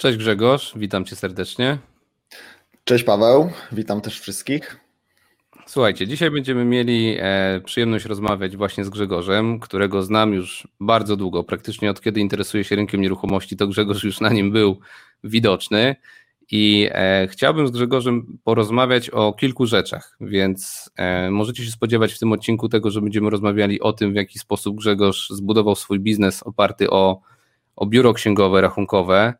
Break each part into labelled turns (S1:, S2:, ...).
S1: Cześć Grzegorz, witam cię serdecznie.
S2: Cześć Paweł, witam też wszystkich.
S1: Słuchajcie, dzisiaj będziemy mieli e, przyjemność rozmawiać właśnie z Grzegorzem, którego znam już bardzo długo, praktycznie od kiedy interesuje się rynkiem nieruchomości, to Grzegorz już na nim był widoczny i e, chciałbym z Grzegorzem porozmawiać o kilku rzeczach, więc e, możecie się spodziewać w tym odcinku tego, że będziemy rozmawiali o tym, w jaki sposób Grzegorz zbudował swój biznes oparty o, o biuro księgowe, rachunkowe,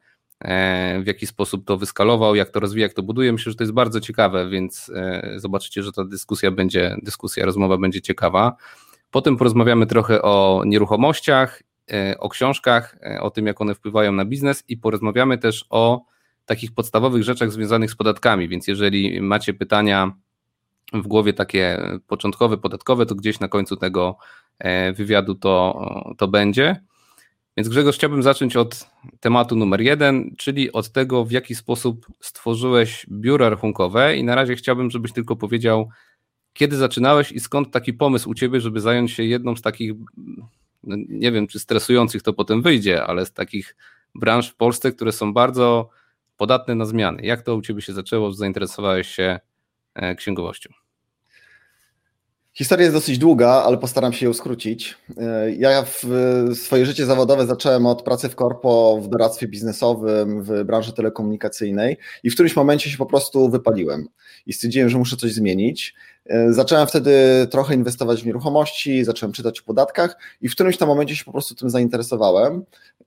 S1: w jaki sposób to wyskalował, jak to rozwija, jak to buduje. Myślę, że to jest bardzo ciekawe, więc e, zobaczycie, że ta dyskusja będzie, dyskusja, rozmowa będzie ciekawa. Potem porozmawiamy trochę o nieruchomościach, e, o książkach, o tym, jak one wpływają na biznes i porozmawiamy też o takich podstawowych rzeczach związanych z podatkami, więc jeżeli macie pytania w głowie takie początkowe, podatkowe, to gdzieś na końcu tego wywiadu to, to będzie. Więc Grzegorz, chciałbym zacząć od tematu numer jeden, czyli od tego, w jaki sposób stworzyłeś biuro rachunkowe i na razie chciałbym, żebyś tylko powiedział, kiedy zaczynałeś i skąd taki pomysł u Ciebie, żeby zająć się jedną z takich, no nie wiem, czy stresujących to potem wyjdzie, ale z takich branż w Polsce, które są bardzo podatne na zmiany. Jak to u Ciebie się zaczęło, że zainteresowałeś się e, księgowością?
S2: Historia jest dosyć długa, ale postaram się ją skrócić. E, ja w swoje życie zawodowe zacząłem od pracy w korpo, w doradztwie biznesowym, w branży telekomunikacyjnej i w którymś momencie się po prostu wypaliłem i stwierdziłem, że muszę coś zmienić. E, zacząłem wtedy trochę inwestować w nieruchomości, zacząłem czytać o podatkach i w którymś tam momencie się po prostu tym zainteresowałem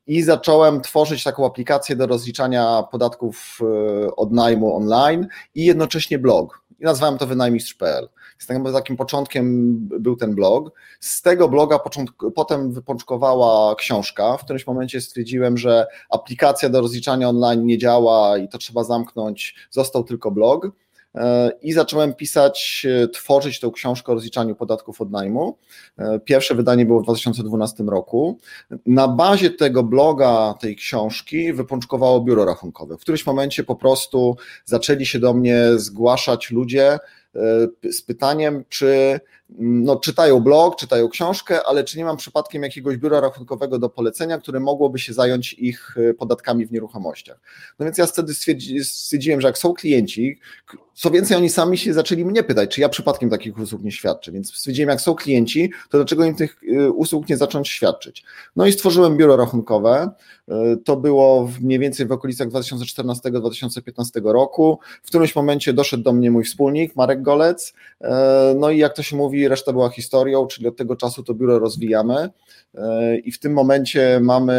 S2: i zacząłem tworzyć taką aplikację do rozliczania podatków e, od najmu online i jednocześnie blog. I nazwałem to wynajmistrz.pl. Z takim początkiem był ten blog. Z tego bloga potem wypączkowała książka. W którymś momencie stwierdziłem, że aplikacja do rozliczania online nie działa i to trzeba zamknąć. Został tylko blog i zacząłem pisać, tworzyć tę książkę o rozliczaniu podatków od najmu. Pierwsze wydanie było w 2012 roku. Na bazie tego bloga, tej książki wypączkowało biuro rachunkowe. W którymś momencie po prostu zaczęli się do mnie zgłaszać ludzie, E, z pytaniem, czy no, czytają blog, czytają książkę, ale czy nie mam przypadkiem jakiegoś biura rachunkowego do polecenia, które mogłoby się zająć ich e, podatkami w nieruchomościach. No więc ja wtedy stwierdziłem, że jak są klienci, co więcej, oni sami się zaczęli mnie pytać, czy ja przypadkiem takich usług nie świadczę, więc stwierdziłem, jak są klienci, to dlaczego im tych e, usług nie zacząć świadczyć. No i stworzyłem biuro rachunkowe, to było mniej więcej w okolicach 2014-2015 roku. W którymś momencie doszedł do mnie mój wspólnik, Marek Golec, no i jak to się mówi, reszta była historią, czyli od tego czasu to biuro rozwijamy. E, i w tym momencie mamy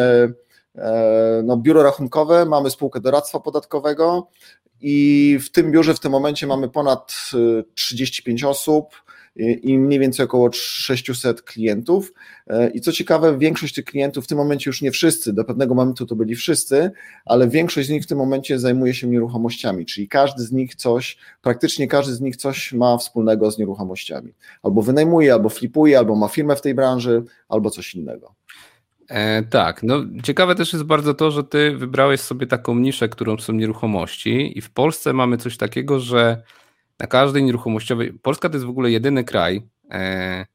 S2: e, no, biuro rachunkowe, mamy spółkę doradztwa podatkowego i w tym biurze w tym momencie mamy ponad 35 e, osób, i mniej więcej około 600 klientów. E, I co ciekawe, większość tych klientów w tym momencie już nie wszyscy, do pewnego momentu to byli wszyscy, ale większość z nich w tym momencie zajmuje się nieruchomościami, czyli każdy z nich coś, praktycznie każdy z nich coś ma wspólnego z nieruchomościami. Albo wynajmuje, albo flipuje, albo ma firmę w tej branży, albo coś innego.
S1: E, tak, no ciekawe też jest bardzo to, że ty wybrałeś sobie taką niszę, którą są nieruchomości i w Polsce mamy coś takiego, że na każdej nieruchomościowej. Polska to jest w ogóle jedyny kraj, e,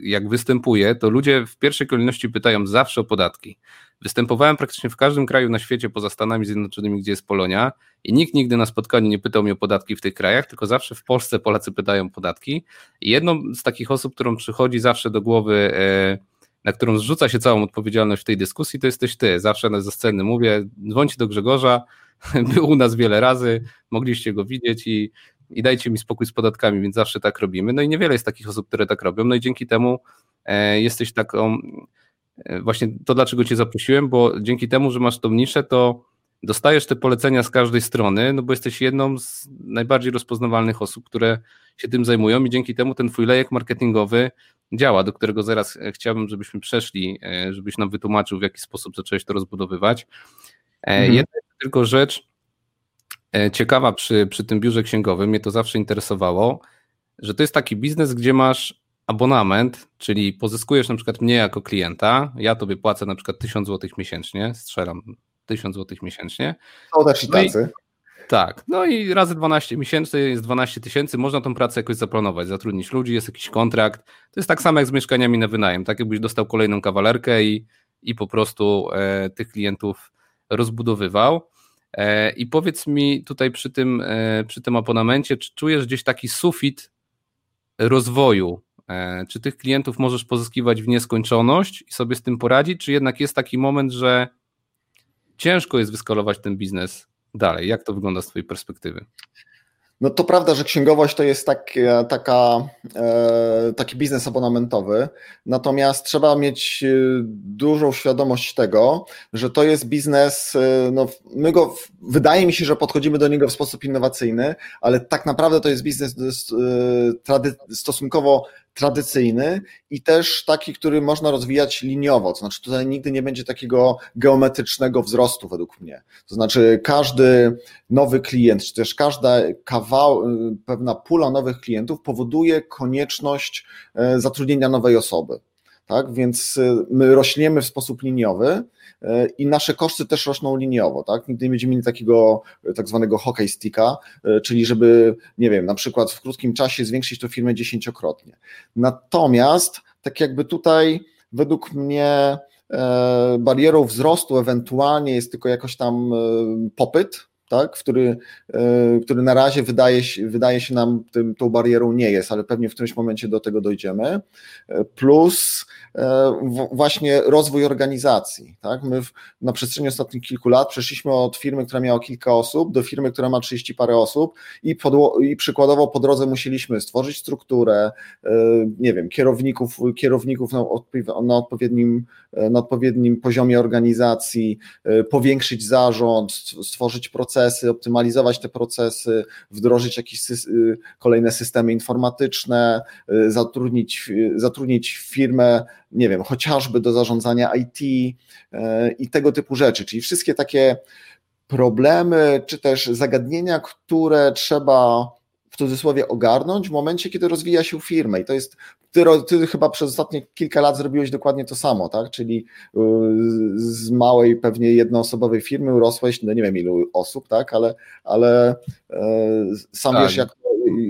S1: jak występuje, to ludzie w pierwszej kolejności pytają zawsze o podatki. Występowałem praktycznie w każdym kraju na świecie poza Stanami Zjednoczonymi, gdzie jest Polonia i nikt nigdy na spotkaniu nie pytał mnie o podatki w tych krajach, tylko zawsze w Polsce Polacy pytają podatki. I jedną z takich osób, którą przychodzi zawsze do głowy, e, na którą zrzuca się całą odpowiedzialność w tej dyskusji, to jesteś ty. Zawsze ze sceny mówię, dzwońcie do Grzegorza, był u nas wiele razy, mogliście go widzieć i i dajcie mi spokój z podatkami, więc zawsze tak robimy. No i niewiele jest takich osób, które tak robią, no i dzięki temu e, jesteś taką, e, właśnie to dlaczego cię zaprosiłem, bo dzięki temu, że masz tą niszę, to dostajesz te polecenia z każdej strony, no bo jesteś jedną z najbardziej rozpoznawalnych osób, które się tym zajmują i dzięki temu ten twój lejek marketingowy działa, do którego zaraz e, chciałbym, żebyśmy przeszli, żebyś nam wytłumaczył, w jaki sposób zacząłeś to rozbudowywać. Mhm. Jedna tylko rzecz, ciekawa przy, przy tym biurze księgowym, mnie to zawsze interesowało, że to jest taki biznes, gdzie masz abonament, czyli pozyskujesz na przykład mnie jako klienta, ja tobie płacę na przykład 1000 zł miesięcznie, strzelam 1000 zł miesięcznie.
S2: To też i tacy.
S1: tak, no i razy 12 miesięcy jest 12 tysięcy, można tą pracę jakoś zaplanować, zatrudnić ludzi, jest jakiś kontrakt. To jest tak samo jak z mieszkaniami na wynajem, tak jakbyś dostał kolejną kawalerkę i, i po prostu e, tych klientów rozbudowywał. E, I powiedz mi tutaj przy tym, e, przy tym abonamencie, czy czujesz gdzieś taki sufit rozwoju? E, czy tych klientów możesz pozyskiwać w nieskończoność i sobie z tym poradzić, czy jednak jest taki moment, że ciężko jest wyskalować ten biznes dalej? Jak to wygląda z Twojej perspektywy?
S2: No to prawda, że księgowość to jest tak, taka, e, taki biznes abonamentowy, natomiast trzeba mieć e, dużą świadomość tego, że to jest biznes, e, no my go, wydaje mi się, że podchodzimy do niego w sposób innowacyjny, ale tak naprawdę to jest biznes stosunkowo tradycyjny i też taki, który można rozwijać liniowo, to znaczy tutaj nigdy nie będzie takiego geometrycznego wzrostu według mnie. To znaczy każdy nowy klient, czy też każda kawał, pewna pula nowych klientów powoduje konieczność e, zatrudnienia nowej osoby. Tak? Więc e, my rośniemy w sposób liniowy, i nasze koszty też rosną liniowo, tak? Nigdy nie będziemy mieli takiego tak zwanego hockey sticka, czyli żeby, nie wiem, na przykład w krótkim czasie zwiększyć to firmę dziesięciokrotnie. Natomiast tak jakby tutaj według mnie e, barierą wzrostu ewentualnie jest tylko jakoś tam popyt, tak, który, który na razie wydaje wydaje się nam tym, tą barierą nie jest, ale pewnie w którymś momencie do tego dojdziemy. Plus E, właśnie rozwój organizacji. Tak? My na przestrzeni ostatnich kilku lat przeszliśmy od firmy, która miała kilka osób, do firmy, która ma 30 parę osób i, podło, i przykładowo po drodze musieliśmy stworzyć strukturę, e, nie wiem, kierowników, kierowników na, na, odpowiednim, e, na odpowiednim poziomie organizacji, powiększyć zarząd, stworzyć procesy, optymalizować te procesy, wdrożyć jakieś kolejne systemy informatyczne, zatrudnić, zatrudnić firmę nie wiem, chociażby do zarządzania IT i tego typu rzeczy, czyli wszystkie takie problemy, czy też zagadnienia, które trzeba w cudzysłowie ogarnąć w momencie, kiedy rozwija się firmę. I to jest, ty, ty chyba przez ostatnie kilka lat zrobiłeś dokładnie to samo, tak? Czyli y, z małej, pewnie jednoosobowej firmy urosłeś, no nie wiem ilu osób, tak? Ale, ale e, sam tak. wiesz, jak,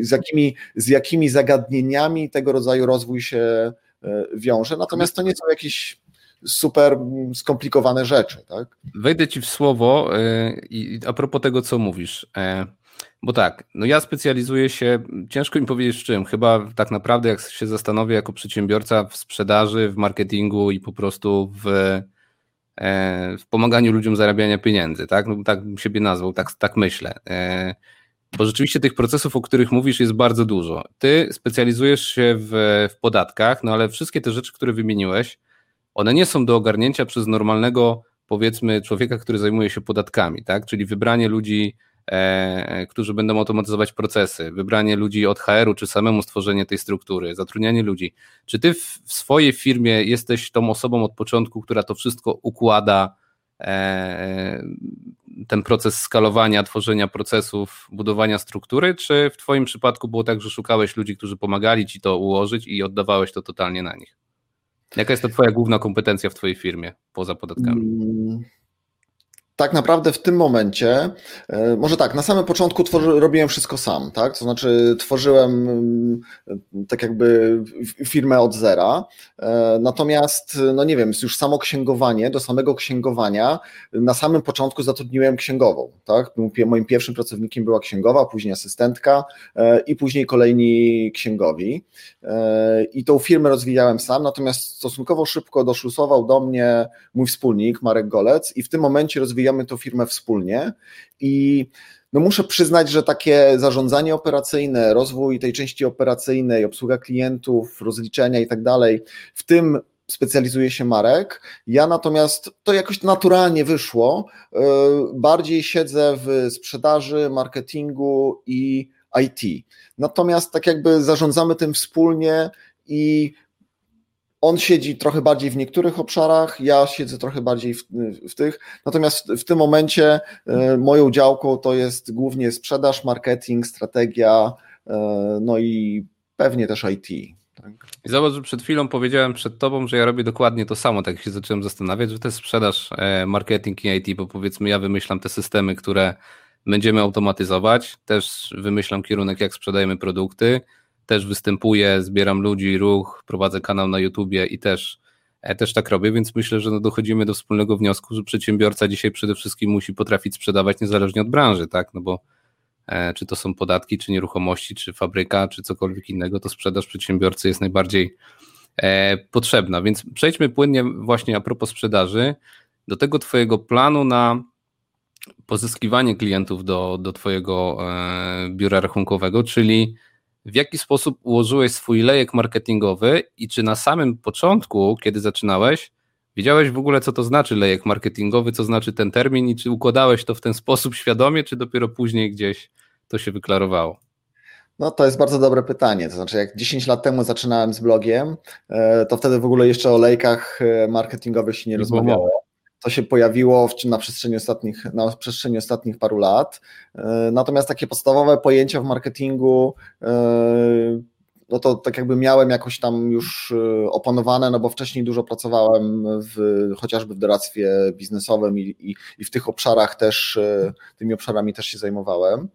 S2: z, jakimi, z jakimi zagadnieniami tego rodzaju rozwój się E, wiąże, natomiast to nie są jakieś super skomplikowane rzeczy. Tak?
S1: Wejdę ci w słowo e, i a propos tego, co mówisz. E, bo tak, no ja specjalizuję się, ciężko mi powiedzieć w czym, chyba tak naprawdę jak się zastanowię jako przedsiębiorca w sprzedaży, w marketingu i po prostu w, w pomaganiu ludziom zarabiania pieniędzy, tak? No, tak bym siebie nazwał, tak, tak myślę. Bo rzeczywiście tych procesów, o których mówisz, jest bardzo dużo. Ty specjalizujesz się w, w podatkach, no ale wszystkie te rzeczy, które wymieniłeś, one nie są do ogarnięcia przez normalnego, powiedzmy, człowieka, który zajmuje się podatkami, tak? Czyli wybranie ludzi, e, którzy będą automatyzować procesy, wybranie ludzi od HR-u, czy samemu stworzenie tej struktury, zatrudnianie ludzi. Czy ty w, swojej firmie jesteś tą osobą od początku, która to wszystko układa, e, ten proces skalowania, tworzenia procesów, budowania struktury, czy w Twoim przypadku było tak, że szukałeś ludzi, którzy pomagali Ci to ułożyć i oddawałeś to totalnie na nich? Jaka jest to Twoja główna kompetencja w Twojej firmie poza podatkami?
S2: Tak naprawdę w tym momencie, e, może tak, na samym początku tworzy, robiłem wszystko sam, tak? To znaczy tworzyłem mm, tak jakby firmę od zera. E, natomiast, no nie wiem, już samo księgowanie, do samego księgowania na samym początku zatrudniłem księgową, tak? Moim pierwszym pracownikiem była księgowa, później asystentka e, i później kolejni księgowi. I tą firmę rozwijałem sam, natomiast stosunkowo szybko doszlusował do mnie mój wspólnik Marek Golec i w tym momencie rozwijałem rozwijamy tę firmę wspólnie i no muszę przyznać, że takie zarządzanie operacyjne, rozwój tej części operacyjnej, obsługa klientów, rozliczenia i tak dalej, w tym specjalizuje się Marek. Ja natomiast to jakoś naturalnie wyszło. E, bardziej siedzę w sprzedaży, marketingu i IT. Natomiast tak jakby zarządzamy tym wspólnie i on siedzi trochę bardziej w niektórych obszarach, ja siedzę trochę bardziej w, w, tych. Natomiast w tym momencie e, moją działką to jest głównie sprzedaż, marketing, strategia, e, no i pewnie też IT.
S1: Tak. I zobacz, że przed chwilą powiedziałem przed tobą, że ja robię dokładnie to samo, tak się zacząłem zastanawiać, że to jest sprzedaż, e, marketing i IT, bo powiedzmy ja wymyślam te systemy, które będziemy automatyzować, też wymyślam kierunek, jak sprzedajemy produkty, też występuję, zbieram ludzi, ruch, prowadzę kanał na YouTubie i też Ja też tak robię, więc myślę, że no dochodzimy do wspólnego wniosku, że przedsiębiorca dzisiaj przede wszystkim musi potrafić sprzedawać niezależnie od branży, tak? No bo e, czy to są podatki, czy nieruchomości, czy fabryka, czy cokolwiek innego, to sprzedaż przedsiębiorcy jest najbardziej e, potrzebna. Więc przejdźmy płynnie właśnie a propos sprzedaży do tego Twojego planu na pozyskiwanie klientów do, do Twojego e, biura rachunkowego, czyli w jaki sposób ułożyłeś swój lejek marketingowy i czy na samym początku, kiedy zaczynałeś, wiedziałeś w ogóle, co to znaczy lejek marketingowy, co znaczy ten termin i czy układałeś to w ten sposób świadomie, czy dopiero później gdzieś to się wyklarowało?
S2: No to jest bardzo dobre pytanie. To znaczy, jak 10 lat temu zaczynałem z blogiem, e, to wtedy w ogóle jeszcze o lejkach e, marketingowych się nie, nie rozmawiało. To się pojawiło w, na, przestrzeni ostatnich, na przestrzeni ostatnich paru lat. E, natomiast takie podstawowe pojęcia w marketingu, e, no to tak jakby miałem jakoś tam już e, opanowane, no bo wcześniej dużo pracowałem w, chociażby w doradztwie biznesowym i, i, i w tych obszarach też, tymi obszarami też się zajmowałem.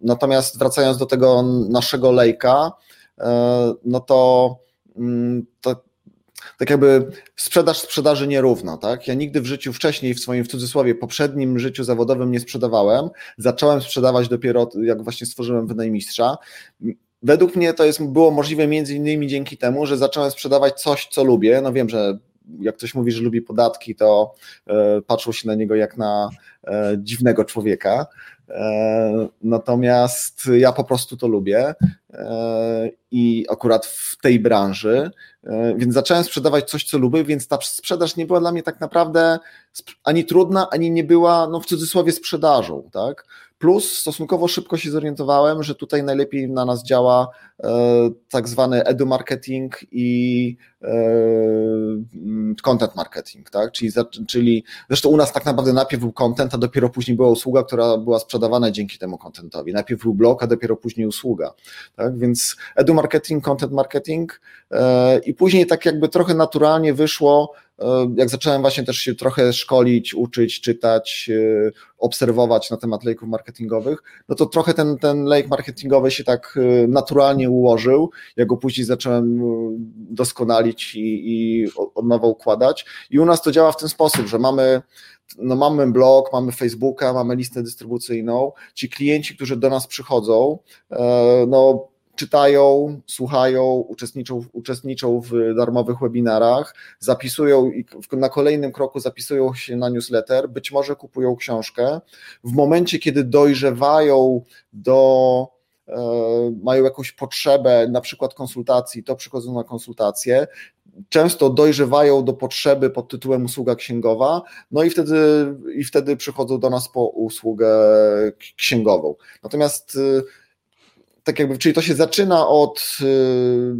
S2: Natomiast wracając do tego naszego lejka, no to, mm, to tak jakby sprzedaż sprzedaży nierówna, tak? Ja nigdy w życiu wcześniej, w swoim w cudzysłowie poprzednim życiu zawodowym nie sprzedawałem. Zacząłem sprzedawać dopiero jak właśnie stworzyłem wynajmistrza. Według mnie to jest, było możliwe między innymi dzięki temu, że zacząłem sprzedawać coś, co lubię. No wiem, że jak ktoś mówi, że lubi podatki, to e, patrzą się na niego jak na e, dziwnego człowieka. E, natomiast ja po prostu to lubię i akurat w tej branży, więc zacząłem sprzedawać coś, co lubię, więc ta sprzedaż nie była dla mnie tak naprawdę ani trudna, ani nie była, no w cudzysłowie, sprzedażą, tak? Plus stosunkowo szybko się zorientowałem, że tutaj najlepiej na nas działa e, tak zwany edu marketing i e, content marketing, tak? Czyli, czyli zresztą u nas tak naprawdę najpierw był content, a dopiero później była usługa, która była sprzedawana dzięki temu contentowi. Najpierw był blog, a dopiero później usługa, tak? Więc edu marketing, content marketing e, i później tak jakby trochę naturalnie wyszło jak zacząłem właśnie też się trochę szkolić, uczyć, czytać, e, obserwować na temat lejków marketingowych, no to trochę ten, ten lejk marketingowy się tak e, naturalnie ułożył. Ja go później zacząłem doskonalić i, i od nowa układać. I u nas to działa w ten sposób, że mamy no mamy blog, mamy Facebooka, mamy listę dystrybucyjną. Ci klienci, którzy do nas przychodzą, no czytają, słuchają, uczestniczą, uczestniczą w darmowych webinarach, zapisują i na kolejnym kroku zapisują się na newsletter, być może kupują książkę. W momencie, kiedy dojrzewają do e, mają jakąś potrzebę, na przykład konsultacji, to przychodzą na konsultacje. Często dojrzewają do potrzeby pod tytułem usługa księgowa, no i wtedy, i wtedy przychodzą do nas po usługę księgową. Natomiast e, tak jakby, czyli to się zaczyna od y,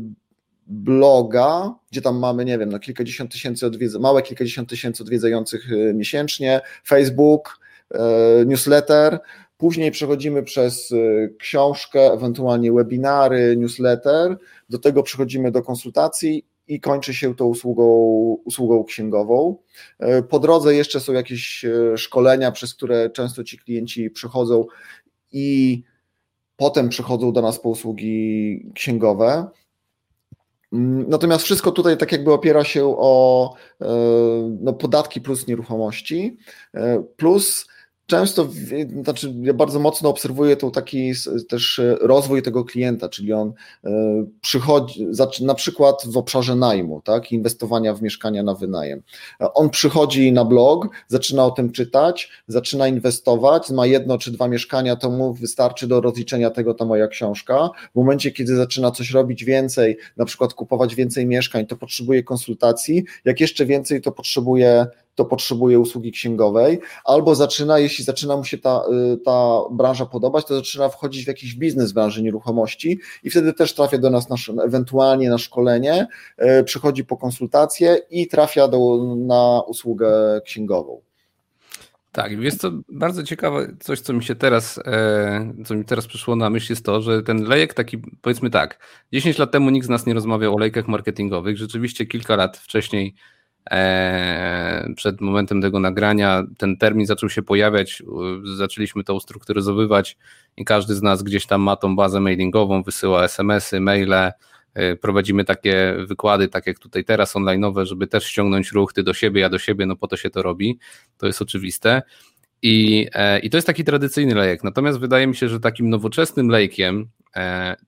S2: bloga, gdzie tam mamy, nie wiem, no kilkadziesiąt tysięcy odwiedza, małe kilkadziesiąt tysięcy odwiedzających y, miesięcznie, Facebook, y, newsletter, później przechodzimy przez książkę, ewentualnie webinary, newsletter, do tego przechodzimy do konsultacji i kończy się to usługą, usługą księgową. Po drodze jeszcze są jakieś szkolenia, przez które często ci klienci przychodzą i potem przychodzą do nas usługi księgowe. Mm, natomiast wszystko tutaj tak jakby opiera się o e, no, podatki plus nieruchomości, e, plus często, znaczy ja bardzo mocno obserwuję tu taki też e, rozwój tego klienta, czyli on e, przychodzi, na przykład w obszarze najmu, tak, inwestowania w mieszkania na wynajem. On przychodzi na blog, zaczyna o tym czytać, zaczyna inwestować, ma jedno czy dwa mieszkania, to mu wystarczy do rozliczenia tego ta moja książka. W momencie, kiedy zaczyna coś robić więcej, na przykład kupować więcej mieszkań, to potrzebuje konsultacji, jak jeszcze więcej, to potrzebuje to potrzebuje usługi księgowej, albo zaczyna, jeśli zaczyna mu się ta, y, ta branża podobać, to zaczyna wchodzić w jakiś biznes w branży nieruchomości i wtedy też trafia do nas na, ewentualnie na szkolenie, y, przychodzi po konsultację i trafia do, na usługę księgową.
S1: Tak, jest to bardzo ciekawe, coś co mi się teraz, e, co mi teraz przyszło na myśl jest to, że ten lejek taki, powiedzmy tak, 10 lat temu nikt z nas nie rozmawiał o lejkach marketingowych, rzeczywiście kilka lat wcześniej przed momentem tego nagrania ten termin zaczął się pojawiać, zaczęliśmy to ustrukturyzowywać i każdy z nas gdzieś tam ma tą bazę mailingową, wysyła SMS-y, maile, e, prowadzimy takie wykłady, tak jak tutaj teraz online'owe, żeby też ściągnąć ruch ty do siebie, ja do siebie, no po to się to robi, to jest oczywiste. I, e, I to jest taki tradycyjny lejek. Natomiast wydaje mi się, że takim nowoczesnym lejkiem,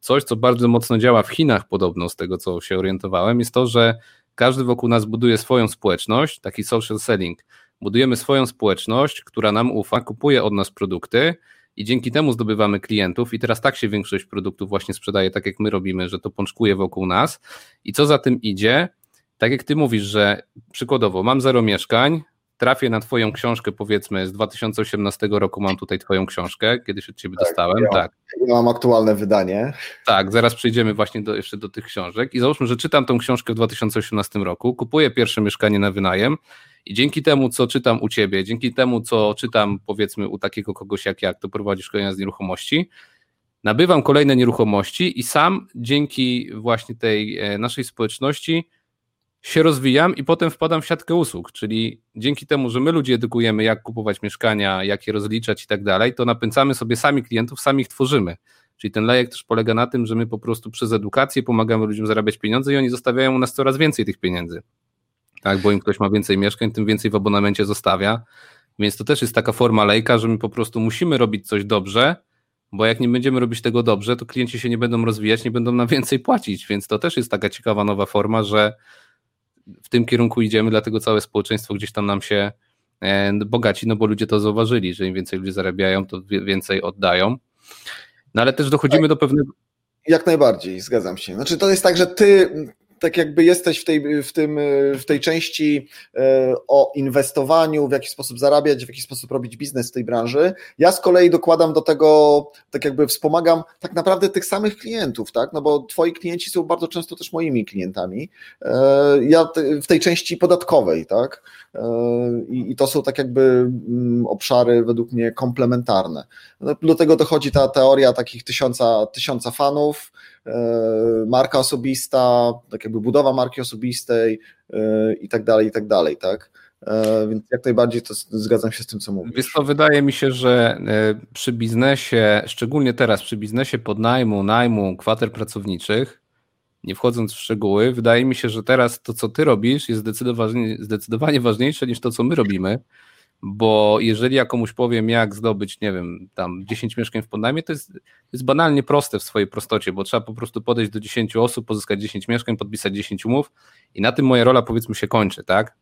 S1: coś co bardzo mocno działa w Chinach podobno, z tego co się orientowałem, jest to, że każdy wokół nas buduje swoją społeczność, taki social selling. Budujemy swoją społeczność, która nam ufa, kupuje od nas produkty i dzięki temu zdobywamy klientów. I teraz tak się większość produktów właśnie sprzedaje, tak jak my robimy, że to pączkuje wokół nas. I co za tym idzie, tak jak ty mówisz, że przykładowo mam zero mieszkań, trafię na twoją książkę, powiedzmy z 2018 roku mam tutaj twoją książkę, kiedyś od ciebie tak, dostałem, ja, tak.
S2: Ja mam aktualne wydanie.
S1: Tak, zaraz przejdziemy właśnie do, jeszcze do tych książek i załóżmy, że czytam tą książkę w 2018 roku, kupuję pierwsze mieszkanie na wynajem i dzięki temu, co czytam u ciebie, dzięki temu, co czytam powiedzmy u takiego kogoś jak ja, kto prowadzi szkolenia z nieruchomości, nabywam kolejne nieruchomości i sam dzięki właśnie tej e, naszej społeczności się rozwijam i potem wpadam w siatkę usług, czyli dzięki temu, że my ludzi edukujemy, jak kupować mieszkania, jak je rozliczać i tak dalej, to napędzamy sobie sami klientów, sami ich tworzymy. Czyli ten lejek też polega na tym, że my po prostu przez edukację pomagamy ludziom zarabiać pieniądze i oni zostawiają u nas coraz więcej tych pieniędzy. Tak, bo im ktoś ma więcej mieszkań, tym więcej w abonamencie zostawia. Więc to też jest taka forma lejka, że my po prostu musimy robić coś dobrze, bo jak nie będziemy robić tego dobrze, to klienci się nie będą rozwijać, nie będą nam więcej płacić. Więc to też jest taka ciekawa nowa forma, że w tym kierunku idziemy, dlatego całe społeczeństwo gdzieś tam nam się e, bogaci, no bo ludzie to zauważyli, że im więcej ludzie zarabiają, to więcej oddają. No ale też dochodzimy do pewnego.
S2: Jak najbardziej, zgadzam się. Znaczy to jest tak, że ty tak jakby jesteś w tej, w tym, w tej części e, o inwestowaniu, w jaki sposób zarabiać, w jaki sposób robić biznes w tej branży. Ja z kolei dokładam do tego, tak jakby wspomagam tak naprawdę tych samych klientów, tak? No bo twoi klienci są bardzo często też moimi klientami. E, ja w tej części podatkowej, tak? E, I to są tak jakby mm, obszary według mnie komplementarne. No, do tego dochodzi ta teoria takich tysiąca, tysiąca fanów, marka osobista, tak jakby budowa marki osobistej yy, i tak dalej, i tak dalej, tak? Yy, więc jak najbardziej to zgadzam się z tym, co mówisz.
S1: Wiesz co, wydaje mi się, że przy biznesie, szczególnie teraz przy biznesie podnajmu, najmu kwater pracowniczych, nie wchodząc w szczegóły, wydaje mi się, że teraz to, co ty robisz, jest zdecydowanie, zdecydowanie ważniejsze niż to, co my robimy, bo jeżeli ja komuś powiem, jak zdobyć, nie wiem, tam 10 mieszkań w podnajmie, to jest, jest banalnie proste w swojej prostocie, bo trzeba po prostu podejść do 10 osób, pozyskać 10 mieszkań, podpisać 10 umów i na tym moja rola powiedzmy się kończy, tak?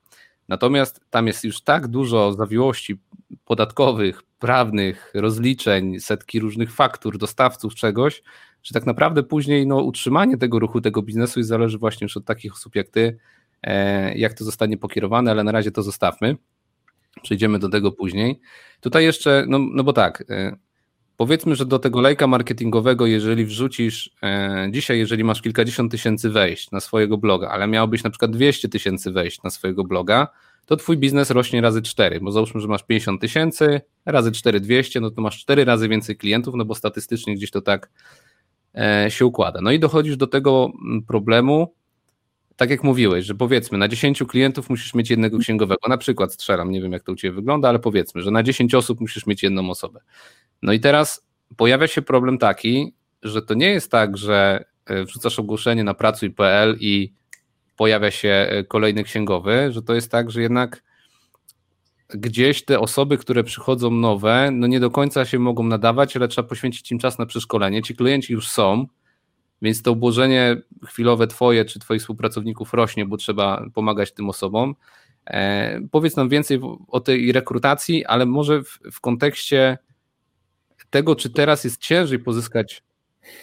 S1: Natomiast tam jest już tak dużo zawiłości podatkowych, prawnych, rozliczeń, setki różnych faktur, dostawców czegoś, że tak naprawdę później no, utrzymanie tego ruchu, tego biznesu zależy właśnie już od takich osób jak ty, e, jak to zostanie pokierowane, ale na razie to zostawmy. Przejdziemy do tego później. Tutaj jeszcze, no, no bo tak, e, powiedzmy, że do tego lejka marketingowego, jeżeli wrzucisz e, dzisiaj, jeżeli masz kilkadziesiąt tysięcy wejść na swojego bloga, ale miałbyś na przykład 200 tysięcy wejść na swojego bloga, to twój biznes rośnie razy 4, bo załóżmy, że masz 50 tysięcy, razy 4 200, no to masz 4 razy więcej klientów, no bo statystycznie gdzieś to tak e, się układa. No i dochodzisz do tego mm, problemu, tak jak mówiłeś, że powiedzmy na 10 klientów musisz mieć jednego księgowego, na przykład strzelam, nie wiem jak to u Ciebie wygląda, ale powiedzmy, że na 10 osób musisz mieć jedną osobę. No i teraz pojawia się problem taki, że to nie jest tak, że e, wrzucasz ogłoszenie na pracuj.pl i pojawia się e, kolejny księgowy, że to jest tak, że jednak gdzieś te osoby, które przychodzą nowe, no nie do końca się mogą nadawać, ale trzeba poświęcić im czas na przeszkolenie. Ci klienci już są, więc to obłożenie chwilowe Twoje czy Twoich współpracowników rośnie, bo trzeba pomagać tym osobom. E, powiedz nam więcej o tej rekrutacji, ale może w, w kontekście tego, czy teraz jest ciężej pozyskać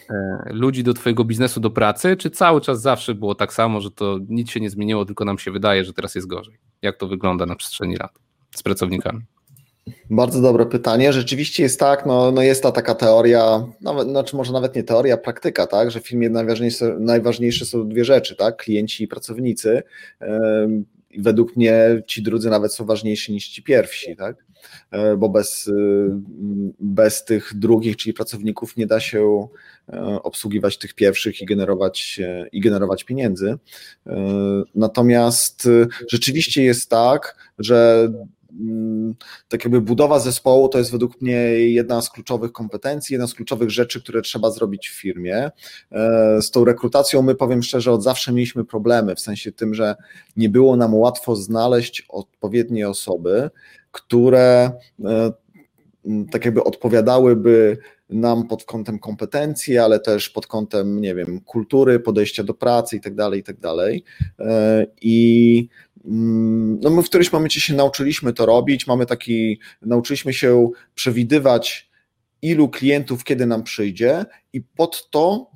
S1: e, ludzi do Twojego biznesu, do pracy, czy cały czas zawsze było tak samo, że to nic się nie zmieniło, tylko nam się wydaje, że teraz jest gorzej? Jak to wygląda na przestrzeni lat z pracownikami?
S2: Bardzo dobre pytanie. Rzeczywiście jest tak, no, no jest ta taka teoria, nawet, znaczy może nawet nie teoria, praktyka, tak, że w filmie najważniejsze, najważniejsze są dwie rzeczy, tak, klienci i pracownicy. Według mnie ci drudzy nawet są ważniejsi niż ci pierwsi, tak? E, bo bez, y, bez tych drugich, czyli pracowników, nie da się e, obsługiwać tych pierwszych i generować, e, i generować pieniędzy. Natomiast rzeczywiście jest tak, że tak jakby budowa zespołu to jest według mnie jedna z kluczowych kompetencji, jedna z kluczowych rzeczy, które trzeba zrobić w firmie. E, z tą rekrutacją my powiem szczerze, od zawsze mieliśmy problemy, w sensie tym, że nie było nam łatwo znaleźć odpowiednie osoby, które e, tak jakby odpowiadałyby nam pod kątem kompetencji, ale też pod kątem, nie wiem, kultury, podejścia do pracy i tak dalej, i mm, no my w którymś momencie się nauczyliśmy to robić, mamy taki, nauczyliśmy się przewidywać, ilu klientów kiedy nam przyjdzie i pod to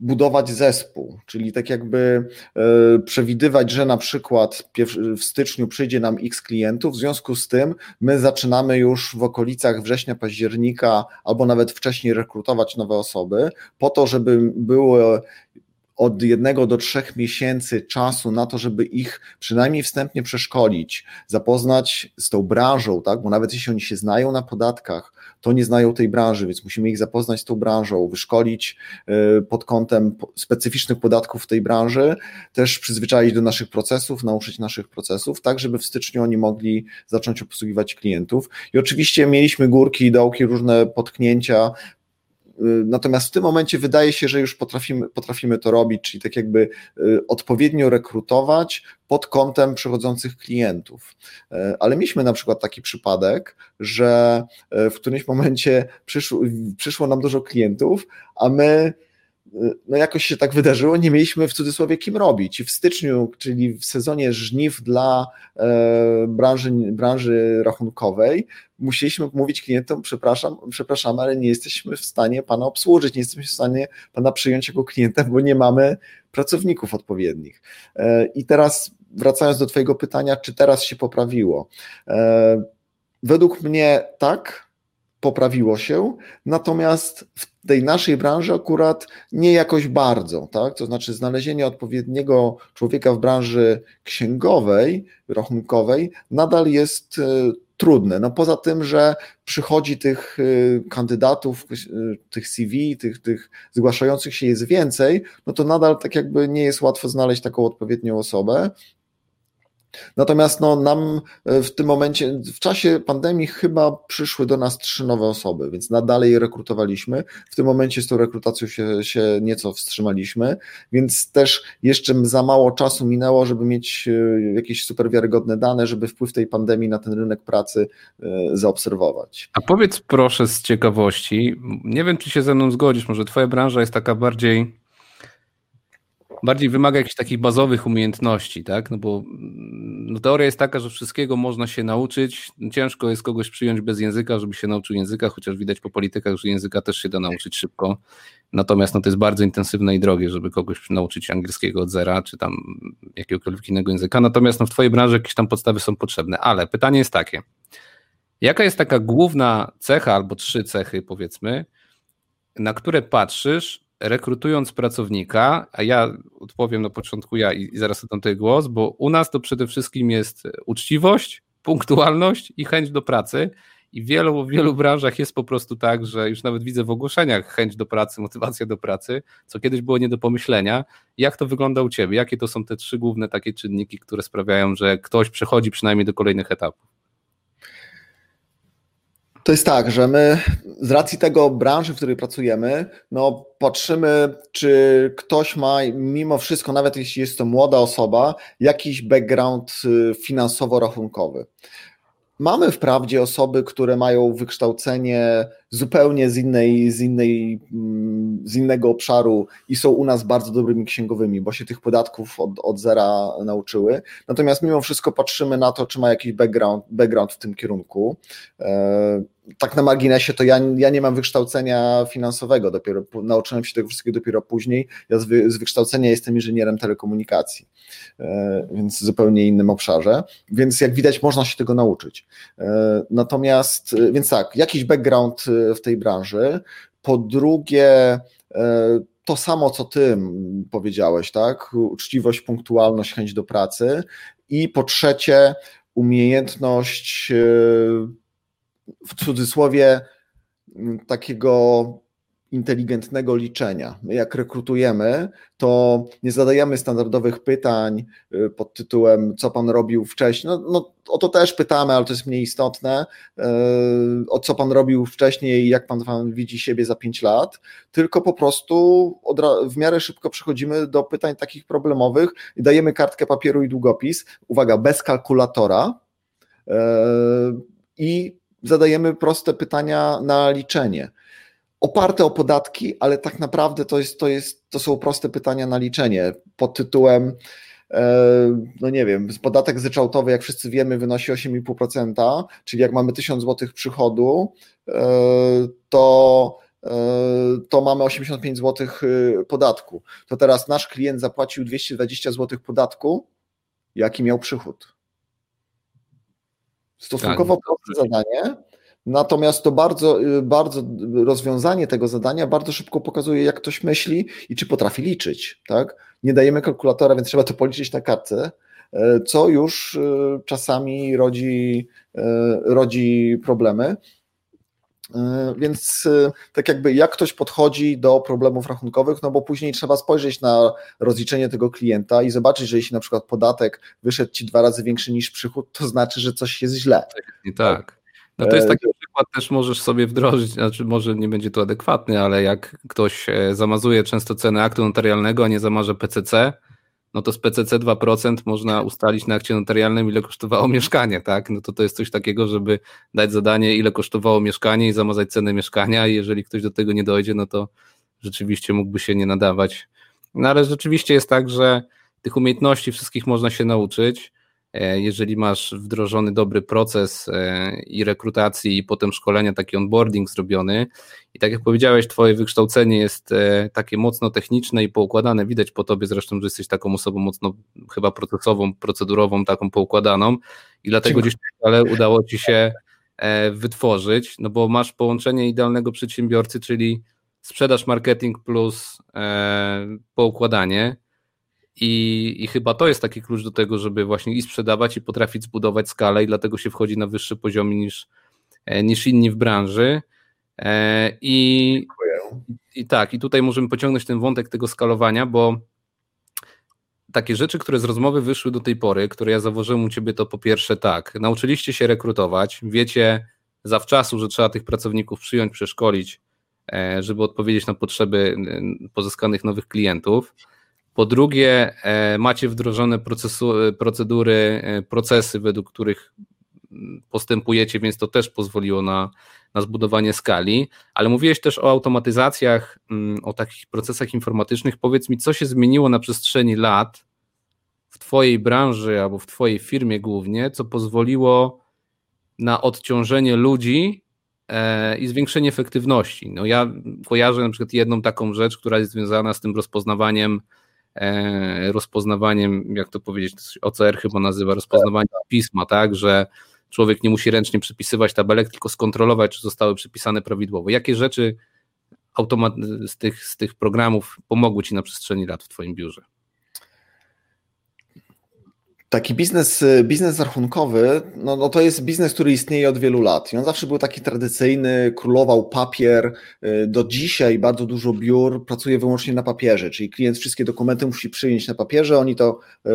S2: budować zespół, czyli tak jakby e, przewidywać, że na przykład w styczniu przyjdzie nam x klientów, w związku z tym my zaczynamy już w okolicach września, października albo nawet wcześniej rekrutować nowe osoby, po to, żeby były od jednego do trzech miesięcy czasu na to, żeby ich przynajmniej wstępnie przeszkolić, zapoznać z tą branżą, tak? bo nawet jeśli oni się znają na podatkach, to nie znają tej branży, więc musimy ich zapoznać z tą branżą, wyszkolić y, pod kątem specyficznych podatków w tej branży, też przyzwyczaić do naszych procesów, nauczyć naszych procesów, tak żeby w styczniu oni mogli zacząć obsługiwać klientów. I oczywiście mieliśmy górki i dołki, różne potknięcia, natomiast w tym momencie wydaje się, że już potrafimy, potrafimy to robić, czyli tak jakby y, odpowiednio rekrutować pod kątem przychodzących klientów. Y, ale mieliśmy na przykład taki przypadek, że w którymś momencie przyszło, przyszło nam dużo klientów, a my no jakoś się tak wydarzyło, nie mieliśmy w cudzysłowie kim robić. W styczniu, czyli w sezonie żniw dla e, branży, branży rachunkowej, musieliśmy mówić klientom, przepraszam, przepraszam, ale nie jesteśmy w stanie pana obsłużyć, nie jesteśmy w stanie pana przyjąć jako klienta, bo nie mamy pracowników odpowiednich. E, I teraz wracając do twojego pytania, czy teraz się poprawiło? E, według mnie tak, poprawiło się, natomiast w tej naszej branży akurat nie jakoś bardzo, tak? To znaczy znalezienie odpowiedniego człowieka w branży księgowej, rachunkowej nadal jest e, trudne. No poza tym, że przychodzi tych e, kandydatów, e, tych CV, tych, tych zgłaszających się jest więcej, no to nadal tak jakby nie jest łatwo znaleźć taką odpowiednią osobę. Natomiast no, nam e, w tym momencie, w czasie pandemii chyba przyszły do nas trzy nowe osoby, więc nadal je rekrutowaliśmy. W tym momencie z tą rekrutacją się, się nieco wstrzymaliśmy, więc też jeszcze za mało czasu minęło, żeby mieć e, jakieś super wiarygodne dane, żeby wpływ tej pandemii na ten rynek pracy e, zaobserwować.
S1: A powiedz proszę z ciekawości, nie wiem czy się ze mną zgodzisz, może twoja branża jest taka bardziej bardziej wymaga jakichś takich bazowych umiejętności, tak? No bo no teoria jest taka, że wszystkiego można się nauczyć. Ciężko jest kogoś przyjąć bez języka, żeby się nauczył języka, chociaż widać po politykach, że języka też się da nauczyć szybko. Natomiast no, to jest bardzo intensywne i drogie, żeby kogoś nauczyć angielskiego od zera, czy tam jakiegokolwiek innego języka. Natomiast no, w Twojej branży jakieś tam podstawy są potrzebne. Ale pytanie jest takie: jaka jest taka główna cecha albo trzy cechy, powiedzmy, na które patrzysz, rekrutując pracownika, a ja odpowiem na początku ja i zaraz oddam tutaj głos, bo u nas to przede wszystkim jest uczciwość, punktualność i chęć do pracy. I w wielu, w wielu branżach jest po prostu tak, że już nawet widzę w ogłoszeniach chęć do pracy, motywacja do pracy, co kiedyś było nie do pomyślenia. Jak to wygląda u Ciebie? Jakie to są te trzy główne takie czynniki, które sprawiają, że ktoś przechodzi przynajmniej do kolejnych etapów?
S2: To jest tak, że my z racji tego branży, w której pracujemy, no patrzymy, czy ktoś ma mimo wszystko, nawet jeśli jest to młoda osoba, jakiś background y, finansowo-rachunkowy. Mamy wprawdzie osoby, które mają wykształcenie zupełnie z, innej, z, innej, mm, z innego obszaru i są u nas bardzo dobrymi księgowymi, bo się tych podatków od, od zera nauczyły. Natomiast mimo wszystko patrzymy na to, czy ma jakiś background, background w tym kierunku. E, tak na marginesie, to ja, ja nie mam wykształcenia finansowego, dopiero nauczyłem się tego wszystkiego dopiero później. Ja z, wy, z wykształcenia jestem inżynierem telekomunikacji, e, więc zupełnie innym obszarze. Więc jak widać, można się tego nauczyć. E, natomiast, więc tak, jakiś background w tej branży. Po drugie, to samo, co ty powiedziałeś, tak? Uczciwość, punktualność, chęć do pracy. I po trzecie, umiejętność w cudzysłowie takiego inteligentnego liczenia. My jak rekrutujemy, to nie zadajemy standardowych pytań y, pod tytułem, co pan robił wcześniej. No, no o to też pytamy, ale to jest mniej istotne. Y, o co pan robił wcześniej i jak pan, pan widzi siebie za pięć lat, tylko po prostu w miarę szybko przechodzimy do pytań takich problemowych i dajemy kartkę papieru i długopis. Uwaga, bez kalkulatora. Y, I zadajemy proste pytania na liczenie oparte o podatki, ale tak naprawdę to, jest, to, jest, to są proste pytania na liczenie pod tytułem e, no nie wiem, podatek zryczałtowy, jak wszyscy wiemy, wynosi 8,5%, czyli jak mamy 1000 zł przychodu, e, to, e, to mamy 85 zł podatku. To teraz nasz klient zapłacił 220 zł podatku, jaki miał przychód. Stosunkowo tak, proste zadanie, Natomiast to bardzo, y, bardzo rozwiązanie tego zadania bardzo szybko pokazuje, jak ktoś myśli i czy potrafi liczyć. Tak? Nie dajemy kalkulatora, więc trzeba to policzyć na kartce, e, co już y, czasami rodzi, e, rodzi problemy. E, więc tak jakby jak ktoś podchodzi do problemów rachunkowych, no bo później trzeba spojrzeć na rozliczenie tego klienta i zobaczyć, że jeśli na przykład podatek wyszedł ci dwa razy większy niż przychód, to znaczy, że coś jest źle.
S1: Tak. tak. No to jest taki przykład, też możesz sobie wdrożyć, znaczy może nie będzie to adekwatny, ale jak ktoś e, zamazuje często cenę aktu notarialnego, a nie zamarze PCC, no to z PCC 2% można ustalić na akcie notarialnym, ile kosztowało mieszkanie, tak? No to to jest coś takiego, żeby dać zadanie, ile kosztowało mieszkanie i zamazać cenę mieszkania i jeżeli ktoś do tego nie dojdzie, no to rzeczywiście mógłby się nie nadawać. No ale rzeczywiście jest tak, że tych umiejętności wszystkich można się nauczyć. E, jeżeli masz wdrożony dobry proces e, i rekrutacji, i potem szkolenia, taki onboarding zrobiony, i tak jak powiedziałeś, Twoje wykształcenie jest e, takie mocno techniczne i poukładane, widać po Tobie zresztą, że jesteś taką osobą mocno chyba procesową, procedurową, taką poukładaną, i dlatego gdzieś ale udało Ci się wytworzyć, no bo masz połączenie idealnego przedsiębiorcy, czyli sprzedaż, marketing plus poukładanie i, I chyba to jest taki klucz do tego, żeby właśnie i sprzedawać, i potrafić zbudować skalę, i dlatego się wchodzi na wyższy poziom niż, e, niż inni w branży. E, I, I tak, i tutaj możemy pociągnąć ten wątek tego skalowania, bo takie rzeczy, które z rozmowy wyszły do tej pory, które ja założyłem u ciebie, to po pierwsze tak, nauczyliście się rekrutować, wiecie zawczasu, że trzeba tych pracowników przyjąć, przeszkolić, e, żeby odpowiedzieć na potrzeby pozyskanych nowych klientów. Po drugie, e, macie wdrożone procesu, procedury, e, procesy, według których postępujecie, więc to też pozwoliło na, na zbudowanie skali. Ale mówiłeś też o automatyzacjach, mm, o takich procesach informatycznych. Powiedz mi, co się zmieniło na przestrzeni lat w Twojej branży albo w Twojej firmie głównie, co pozwoliło na odciążenie ludzi e, i zwiększenie efektywności. No ja kojarzę na przykład jedną taką rzecz, która jest związana z tym rozpoznawaniem E, rozpoznawaniem, jak to powiedzieć, OCR chyba nazywa, rozpoznawaniem pisma, tak, że człowiek nie musi ręcznie przypisywać tabelek, tylko skontrolować, czy zostały przypisane prawidłowo. Jakie rzeczy automat- z, tych, z tych programów pomogły Ci na przestrzeni lat w Twoim biurze?
S2: Taki biznes, y, biznes rachunkowy, no, no to jest biznes, który istnieje od wielu lat. I on zawsze był taki tradycyjny, królował papier. Y, do dzisiaj bardzo dużo biur pracuje wyłącznie na papierze, czyli klient wszystkie dokumenty musi przyjąć na papierze, oni to y,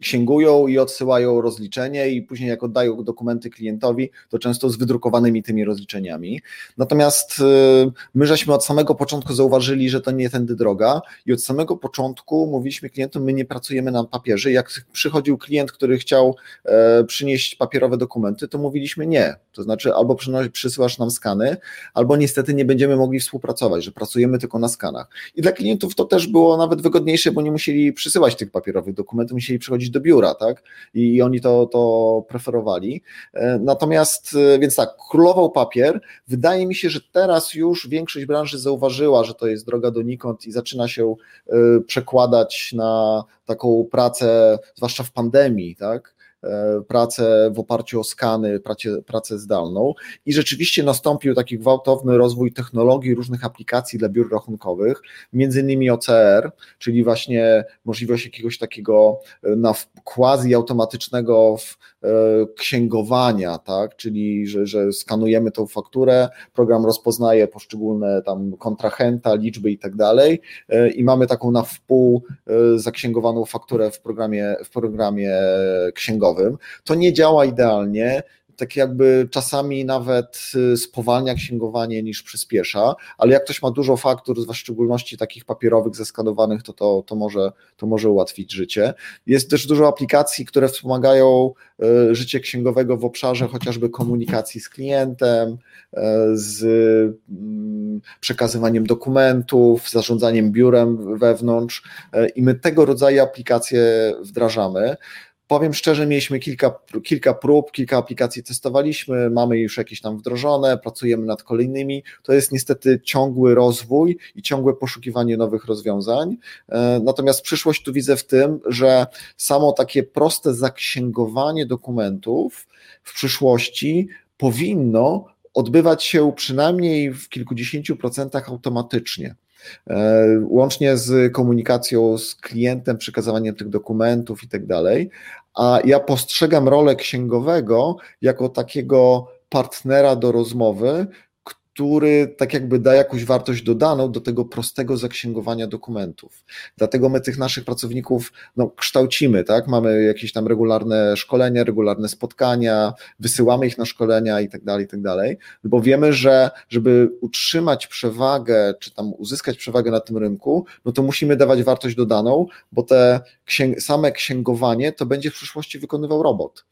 S2: księgują i odsyłają rozliczenie i później jak oddają dokumenty klientowi, to często z wydrukowanymi tymi rozliczeniami. Natomiast y, my żeśmy od samego początku zauważyli, że to nie tędy droga i od samego początku mówiliśmy klientom, my nie pracujemy na papierze. Jak przychodzi przychodził klient, który chciał e, przynieść papierowe dokumenty, to mówiliśmy nie. To znaczy albo przysyłasz nam skany, albo niestety nie będziemy mogli współpracować, że pracujemy tylko na skanach. I dla klientów to też było nawet wygodniejsze, bo nie musieli przysyłać tych papierowych dokumentów, musieli przychodzić do biura, tak? I oni to, to preferowali. E, natomiast, e, więc tak, królował papier. Wydaje mi się, że teraz już większość branży zauważyła, że to jest droga donikąd i zaczyna się przekładać na taką pracę, zwłaszcza w pandemii, tak? E, pracę w oparciu o skany, pracę, pracę zdalną i rzeczywiście nastąpił taki gwałtowny rozwój technologii, różnych aplikacji dla biur rachunkowych, między innymi OCR, czyli właśnie możliwość jakiegoś takiego e, na quasi automatycznego e, księgowania, tak? czyli że, że skanujemy tą fakturę, program rozpoznaje poszczególne tam kontrahenta, liczby i tak dalej i mamy taką na wpół zaksięgowaną fakturę w programie, w programie księgowym. To nie działa idealnie, tak jakby czasami nawet y, spowalnia księgowanie niż przyspiesza, ale jak ktoś ma dużo faktur, w szczególności takich papierowych zeskanowanych, to, to, to, może, to może ułatwić życie. Jest też dużo aplikacji, które wspomagają y, życie księgowego w obszarze chociażby komunikacji z klientem, y, z mm, przekazywaniem dokumentów, zarządzaniem biurem wewnątrz i my tego rodzaju aplikacje wdrażamy. Powiem szczerze, mieliśmy kilka, kilka prób, kilka aplikacji testowaliśmy, mamy już jakieś tam wdrożone, pracujemy nad kolejnymi. To jest niestety ciągły rozwój i ciągłe poszukiwanie nowych rozwiązań. E, natomiast przyszłość tu widzę w tym, że samo takie proste zaksięgowanie dokumentów w przyszłości powinno odbywać się przynajmniej w kilkudziesięciu procentach automatycznie. E, łącznie z komunikacją z klientem, przekazywaniem tych dokumentów i tak dalej. A ja postrzegam rolę księgowego jako takiego partnera do rozmowy, który tak jakby da jakąś wartość dodaną do tego prostego zaksięgowania dokumentów. Dlatego my tych naszych pracowników no, kształcimy, tak? Mamy jakieś tam regularne szkolenia, regularne spotkania, wysyłamy ich na szkolenia i tak dalej, i tak dalej, bo wiemy, że żeby utrzymać przewagę, czy tam uzyskać przewagę na tym rynku, no to musimy dawać wartość dodaną, bo te księg same księgowanie to będzie w przyszłości wykonywał robot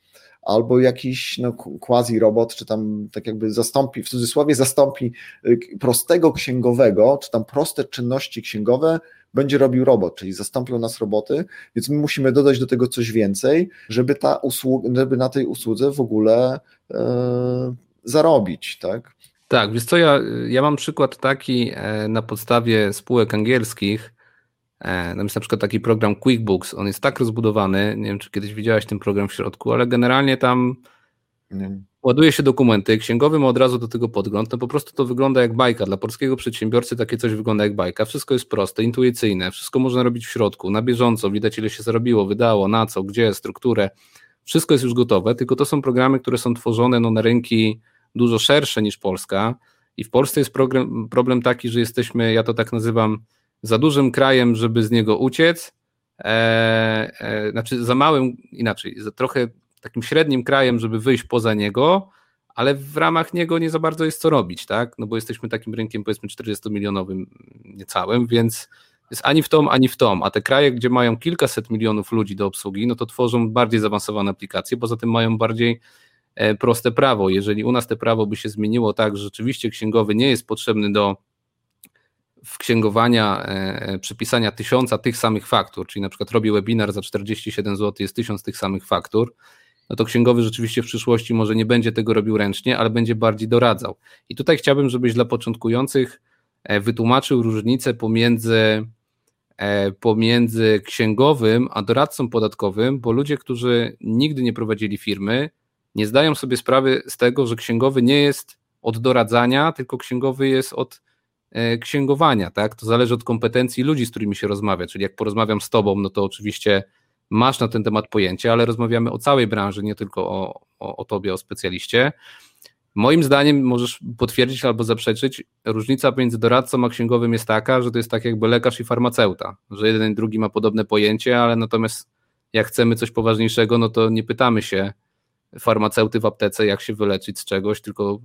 S2: albo jakiś no, quasi robot, czy tam tak jakby zastąpi, w cudzysłowie zastąpi y, prostego księgowego, czy tam proste czynności księgowe będzie robił robot, czyli zastąpią nas roboty, więc my musimy dodać do tego coś więcej, żeby ta usługa, żeby na tej usłudze w ogóle e, zarobić, tak?
S1: Tak, wiesz co, ja, ja mam przykład taki e, na podstawie spółek angielskich, tam jest na przykład taki program QuickBooks, on jest tak rozbudowany, nie wiem czy kiedyś widziałeś ten program w środku, ale generalnie tam nie. ładuje się dokumenty, księgowy ma od razu do tego podgląd, no po prostu to wygląda jak bajka, dla polskiego przedsiębiorcy takie coś wygląda jak bajka, wszystko jest proste, intuicyjne, wszystko można robić w środku, na bieżąco, widać ile się zarobiło, wydało, na co, gdzie, strukturę, wszystko jest już gotowe, tylko to są programy, które są tworzone no, na rynki dużo szersze niż Polska. I w Polsce jest problem, problem taki, że jesteśmy, ja to tak nazywam, za dużym krajem, żeby z niego uciec, e, e, znaczy za małym, inaczej, za trochę takim średnim krajem, żeby wyjść poza niego, ale w ramach niego nie za bardzo jest co robić, tak? No bo jesteśmy takim rynkiem powiedzmy 40-milionowym niecałym, więc jest ani w tom, ani w tom, a te kraje, gdzie mają kilkaset milionów ludzi do obsługi, no to tworzą bardziej zaawansowane aplikacje, poza tym mają bardziej e, proste prawo. Jeżeli u nas te prawo by się zmieniło tak, że rzeczywiście księgowy nie jest potrzebny do w księgowania e, przypisania tysiąca tych samych faktur, czyli na przykład robi webinar za 47 zł, jest tysiąc tych samych faktur, no to księgowy rzeczywiście w przyszłości może nie będzie tego robił ręcznie, ale będzie bardziej doradzał. I tutaj chciałbym, żebyś dla początkujących e, wytłumaczył różnicę pomiędzy, e, pomiędzy księgowym a doradcą podatkowym, bo ludzie, którzy nigdy nie prowadzili firmy, nie zdają sobie sprawy z tego, że księgowy nie jest od doradzania, tylko księgowy jest od E, księgowania, tak? To zależy od kompetencji ludzi, z którymi się rozmawia. Czyli jak porozmawiam z tobą, no to oczywiście masz na ten temat pojęcie, ale rozmawiamy o całej branży, nie tylko o, o, o tobie, o specjaliście. Moim zdaniem możesz potwierdzić albo zaprzeczyć, różnica między doradcą a księgowym jest taka, że to jest tak jakby lekarz i farmaceuta, że jeden i drugi ma podobne pojęcie, ale natomiast jak chcemy coś poważniejszego, no to nie pytamy się farmaceuty w aptece, jak się wyleczyć z czegoś, tylko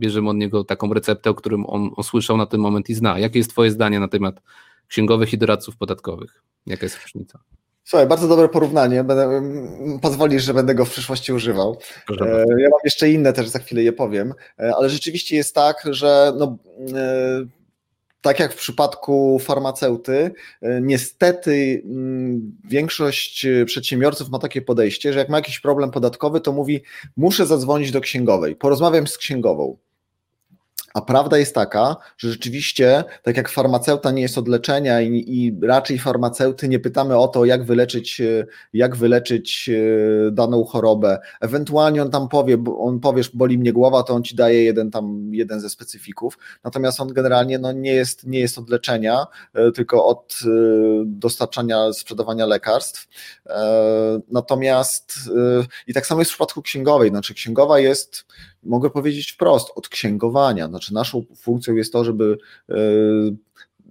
S1: bierzemy od niego taką receptę, o którym on, on słyszał na ten moment i zna. Jakie jest Twoje zdanie na temat księgowych i doradców podatkowych? Jaka jest różnica?
S2: Słuchaj, bardzo dobre porównanie. Będę, pozwolisz, że będę go w przyszłości używał. E, ja mam jeszcze inne też, za chwilę je powiem, e, ale rzeczywiście jest tak, że no, e, tak jak w przypadku farmaceuty, niestety mm, większość przedsiębiorców ma takie podejście, że jak ma jakiś problem podatkowy, to mówi: Muszę zadzwonić do księgowej, porozmawiam z księgową. A prawda jest taka, że rzeczywiście, tak jak farmaceuta nie jest od leczenia i, i, raczej farmaceuty nie pytamy o to, jak wyleczyć, jak wyleczyć e, daną chorobę. Ewentualnie on tam powie, on powiesz, boli mnie głowa, to on ci daje jeden tam, jeden ze specyfików. Natomiast on generalnie no, nie, jest, nie jest od leczenia, e, tylko od e, dostarczania, sprzedawania lekarstw. Natomiast i tak samo jest w przypadku księgowej. Znaczy, księgowa jest mogę powiedzieć wprost, od księgowania. Znaczy, naszą funkcją jest to, żeby e,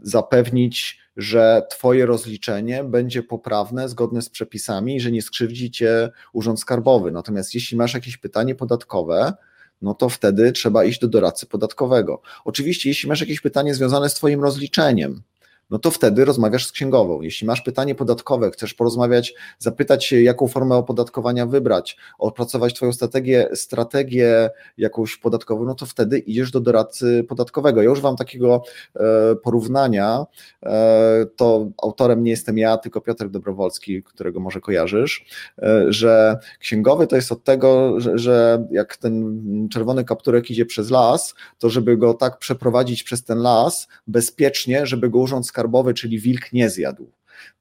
S2: zapewnić, że Twoje rozliczenie będzie poprawne, zgodne z przepisami i że nie skrzywdzi Cię Urząd Skarbowy. Natomiast jeśli masz jakieś pytanie podatkowe, no to wtedy trzeba iść do doradcy podatkowego. Oczywiście, jeśli masz jakieś pytanie związane z Twoim rozliczeniem, no to wtedy rozmawiasz z księgową. Jeśli masz pytanie podatkowe, chcesz porozmawiać, zapytać się, jaką formę opodatkowania wybrać, opracować Twoją strategię, strategię jakąś podatkową, no to wtedy idziesz do doradcy podatkowego. Ja używam takiego e, porównania, e, to autorem nie jestem ja, tylko Piotr Dobrowolski, którego może kojarzysz, e, że księgowy to jest od tego, że, że jak ten czerwony kapturek idzie przez las, to żeby go tak przeprowadzić przez ten las bezpiecznie, żeby go urząd skarbowy, czyli wilk nie zjadł.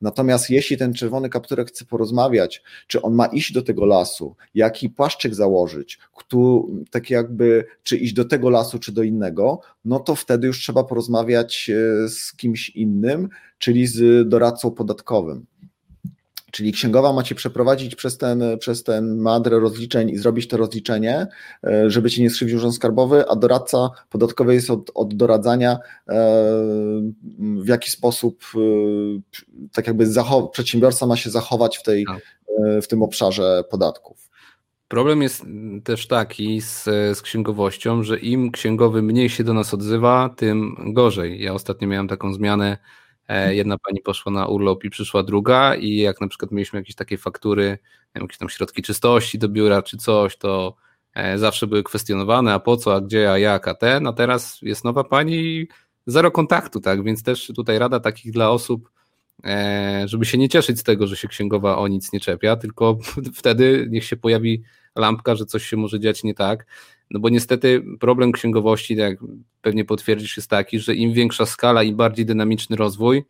S2: Natomiast jeśli ten czerwony kapturek chce porozmawiać, czy on ma iść do tego lasu, jaki płaszczyk założyć, kto, tak jakby, czy iść do tego lasu, czy do innego, no to wtedy już trzeba porozmawiać e, z kimś innym, czyli z doradcą podatkowym. Czyli księgowa macie przeprowadzić przez ten, przez ten madr rozliczeń i zrobić to rozliczenie, e, żeby ci nie skrzywdził urząd skarbowy, a doradca podatkowy jest od, od doradzania, e, w jaki sposób e, tak jakby zachow- przedsiębiorca ma się zachować w, tej, tak. w tym obszarze podatków.
S1: Problem jest też taki z, z księgowością, że im księgowy mniej się do nas odzywa, tym gorzej. Ja ostatnio miałem taką zmianę jedna pani poszła na urlop i przyszła druga i jak na przykład mieliśmy jakieś takie faktury, jakieś tam środki czystości do biura czy coś, to e, zawsze były kwestionowane, a po co, a gdzie, a jak, a ten, a teraz jest nowa pani zero kontaktu, tak, więc też tutaj rada takich dla osób, e, żeby się nie cieszyć z tego, że się księgowa o nic nie czepia, tylko wtedy niech się pojawi lampka, że coś się może dziać nie tak. No bo niestety problem księgowości, tak jak pewnie potwierdzisz, jest taki, że im większa skala, im bardziej dynamiczny rozwój,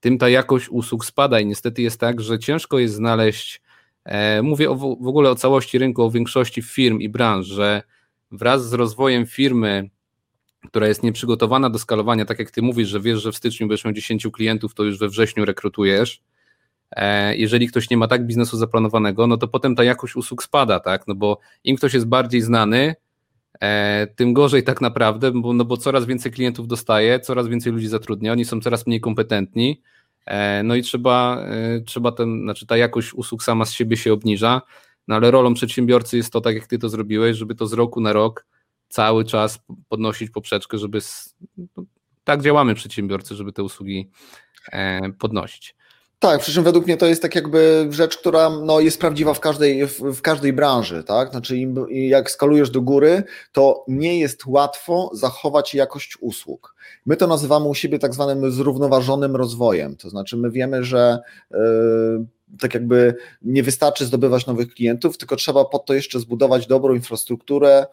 S1: tym ta jakość usług spada i niestety jest tak, że ciężko jest znaleźć, e, mówię o, w ogóle o całości rynku, o większości firm i branż, że wraz z rozwojem firmy, która jest nieprzygotowana do skalowania, tak jak ty mówisz, że wiesz, że w styczniu będziesz miał 10 klientów, to już we wrześniu rekrutujesz, E, jeżeli ktoś nie ma tak biznesu zaplanowanego, no to potem ta jakość usług spada, tak? No bo im ktoś jest bardziej znany, tym gorzej tak naprawdę, bo, no bo coraz więcej klientów dostaje, coraz więcej ludzi zatrudnia, oni są coraz mniej kompetentni, e, no i trzeba, trzeba ten, znaczy ta jakość usług sama z siebie się obniża, no ale rolą przedsiębiorcy jest to, tak jak ty to zrobiłeś, żeby to z roku na rok cały czas podnosić poprzeczkę, żeby no, tak działamy przedsiębiorcy, żeby te usługi podnosić.
S2: Tak, przy czym według mnie to jest tak jakby rzecz, która no, jest prawdziwa w każdej, w, w każdej branży, tak? Znaczy im, jak skalujesz do góry, to nie jest łatwo zachować jakość usług. My to nazywamy u siebie tak zwanym zrównoważonym rozwojem, to znaczy my wiemy, że yy, tak jakby nie wystarczy zdobywać nowych klientów, tylko trzeba po to jeszcze zbudować dobrą infrastrukturę,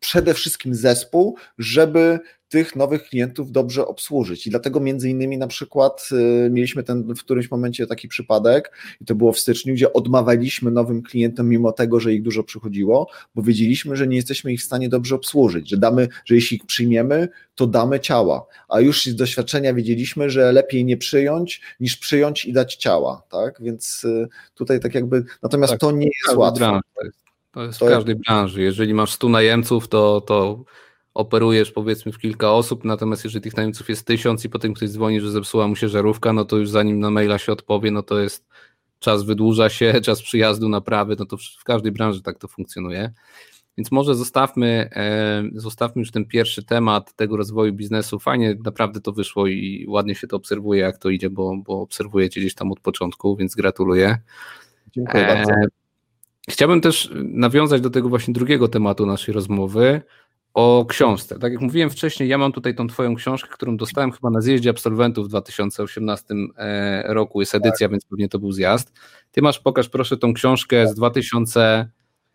S2: przede wszystkim zespół, żeby tych nowych klientów dobrze obsłużyć. I dlatego między innymi na przykład y, mieliśmy ten w którymś momencie taki przypadek, i to było w styczniu, gdzie odmawialiśmy nowym klientom, mimo tego, że ich dużo przychodziło, bo wiedzieliśmy, że nie jesteśmy ich w stanie dobrze obsłużyć, że damy, że jeśli ich przyjmiemy, to damy ciała. A już z doświadczenia wiedzieliśmy, że lepiej nie przyjąć, niż przyjąć i dać ciała. Tak? Więc y, tutaj tak jakby, natomiast tak, to nie jest łatwe.
S1: To jest w każdej branży. Jeżeli masz 100 najemców, to, to operujesz powiedzmy w kilka osób, natomiast jeżeli tych najemców jest tysiąc i potem ktoś dzwoni, że zepsuła mu się żarówka, no to już zanim na maila się odpowie, no to jest czas wydłuża się, czas przyjazdu, naprawy, no to w każdej branży tak to funkcjonuje. Więc może zostawmy, e, zostawmy już ten pierwszy temat tego rozwoju biznesu. Fajnie naprawdę to wyszło i ładnie się to obserwuje, jak to idzie, bo, bo obserwujecie gdzieś tam od początku, więc gratuluję.
S2: Dziękuję e, bardzo.
S1: Chciałbym też nawiązać do tego właśnie drugiego tematu naszej rozmowy, o książce. Tak jak mówiłem wcześniej, ja mam tutaj tą twoją książkę, którą dostałem chyba na zjeździe absolwentów w 2018 e, roku, jest edycja, tak. więc pewnie to był zjazd. Ty masz, pokaż proszę tą książkę z 2021.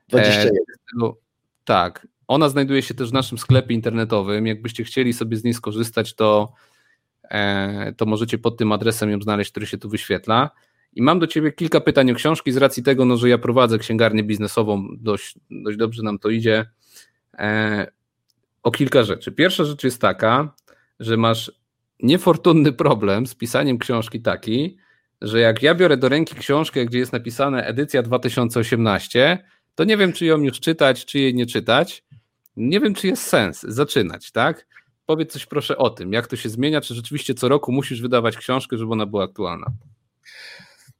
S2: 21.
S1: Tak. Ona znajduje się też w naszym sklepie internetowym. Jakbyście chcieli sobie z niej skorzystać, to, e, to możecie pod tym adresem ją znaleźć, który się tu wyświetla. I mam do Ciebie kilka pytań o książki z racji tego, no, że ja prowadzę księgarnię biznesową, dość, dość dobrze nam to idzie. O kilka rzeczy. Pierwsza rzecz jest taka, że masz niefortunny problem z pisaniem książki taki, że jak ja biorę do ręki książkę, gdzie jest napisane edycja 2018, to nie wiem, czy ją już czytać, czy jej nie czytać. Nie wiem, czy jest sens zaczynać, tak? Powiedz coś proszę o tym, jak to się zmienia, czy rzeczywiście co roku musisz wydawać książkę, żeby ona była aktualna.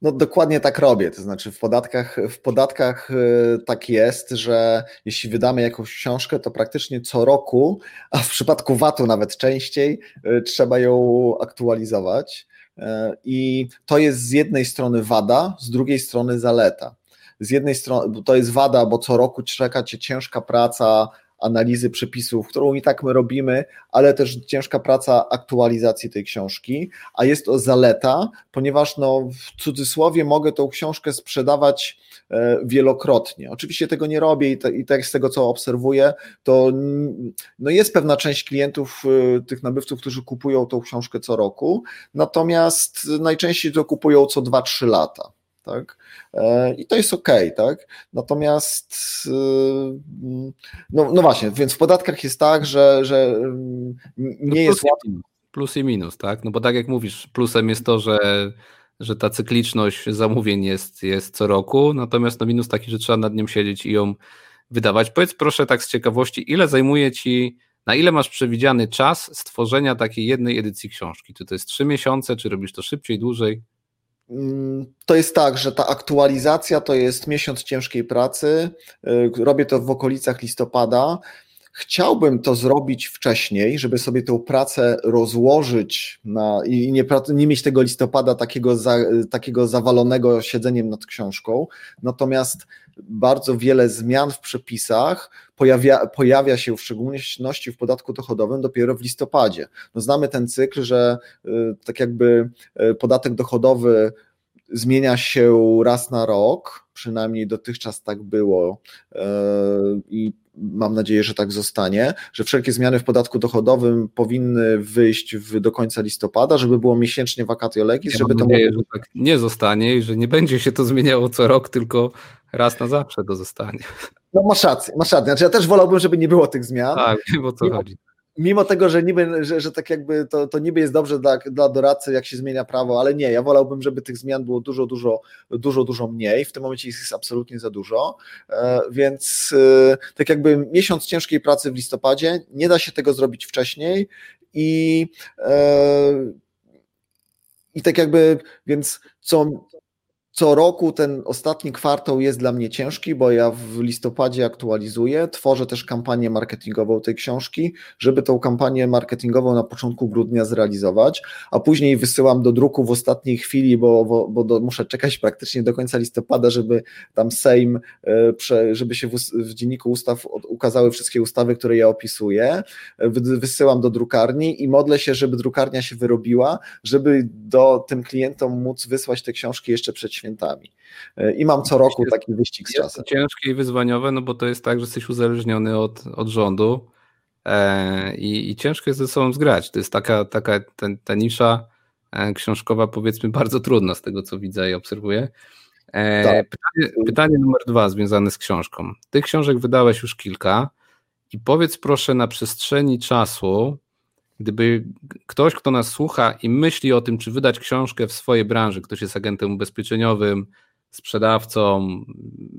S2: No dokładnie tak robię, to znaczy w podatkach, w podatkach y, tak jest, że jeśli wydamy jakąś książkę, to praktycznie co roku, a w przypadku VAT-u nawet częściej, y, trzeba ją aktualizować. Y, I to jest z jednej strony wada, z drugiej strony zaleta. Z jednej strony to jest wada, bo co roku czeka cię ciężka praca analizy przepisów, którą i tak my robimy, ale też ciężka praca aktualizacji tej książki, a jest to zaleta, ponieważ no, w cudzysłowie mogę tą książkę sprzedawać e, wielokrotnie. Oczywiście tego nie robię i, tak z tego, co obserwuję, to no jest pewna część klientów, e, tych nabywców, którzy kupują tą książkę co roku, natomiast najczęściej to kupują co 2-3 lata tak? E, I to jest ok, tak? Natomiast y, no, no właśnie, więc w podatkach jest tak, że, że mm, nie jest łatwo.
S1: Plus i minus, tak? No bo tak jak mówisz, plusem jest to, że, że ta cykliczność zamówień jest, jest co roku, natomiast no minus taki, że trzeba nad nią siedzieć i ją wydawać. Powiedz proszę tak z ciekawości, ile zajmuje Ci, na ile masz przewidziany czas stworzenia takiej jednej edycji książki? Czy to jest trzy miesiące, czy robisz to szybciej, dłużej?
S2: Mm, to jest tak, że ta aktualizacja to jest miesiąc ciężkiej pracy. Y, robię to w okolicach listopada. Chciałbym to zrobić wcześniej, żeby sobie tę pracę rozłożyć na, i nie, nie mieć tego listopada takiego, za, takiego zawalonego siedzeniem nad książką. Natomiast bardzo wiele zmian w przepisach pojawia, pojawia się w szczególności w podatku dochodowym dopiero w listopadzie. No znamy ten cykl, że y, tak jakby y, podatek dochodowy zmienia się raz na rok, przynajmniej dotychczas tak było y, i mam nadzieję, że tak zostanie, że wszelkie zmiany w podatku dochodowym powinny wyjść w, do końca listopada, żeby było miesięcznie vacatio legis, ja żeby
S1: mam to nadzieję, że tak nie zostanie i że nie będzie się to zmieniało co rok, tylko raz na zawsze to zostanie.
S2: No masz rację, masz rację. Znaczy ja też wolałbym, żeby nie było tych zmian.
S1: Tak, wiem o co chodzi.
S2: Mimo tego, że niby, że, że tak jakby to, to niby jest dobrze dla, dla doradcy, jak się zmienia prawo, ale nie, ja wolałbym, żeby tych zmian było dużo, dużo, dużo, dużo mniej. W tym momencie jest absolutnie za dużo. E, więc e, tak jakby miesiąc ciężkiej pracy w listopadzie, nie da się tego zrobić wcześniej i e, i tak jakby, więc co, co roku ten ostatni kwartał jest dla mnie ciężki, bo ja w listopadzie aktualizuję, tworzę też kampanię marketingową tej książki, żeby tą kampanię marketingową na początku grudnia zrealizować, a później wysyłam do druku w ostatniej chwili, bo, bo, bo do, muszę czekać praktycznie do końca listopada, żeby tam Sejm, e, żeby się w, w dzienniku ustaw ukazały wszystkie ustawy, które ja opisuję. Wysyłam do drukarni i modlę się, żeby drukarnia się wyrobiła, żeby do tym klientom móc wysłać te książki jeszcze przed świętami świętami. I mam co roku taki wyścig z czasem.
S1: Ciężkie i wyzwaniowe, no bo to jest tak, że jesteś uzależniony od, od rządu e, i, i ciężko jest ze sobą zgrać. To jest taka, taka ten, ta nisza e, książkowa, powiedzmy, bardzo trudna z tego, co widzę i obserwuję. E, tak. pytanie, pytanie numer dwa związane z książką. Tych książek wydałeś już kilka i powiedz proszę na przestrzeni czasu, Gdyby ktoś, kto nas słucha i myśli o tym, czy wydać książkę w swojej branży, ktoś jest agentem ubezpieczeniowym, sprzedawcą,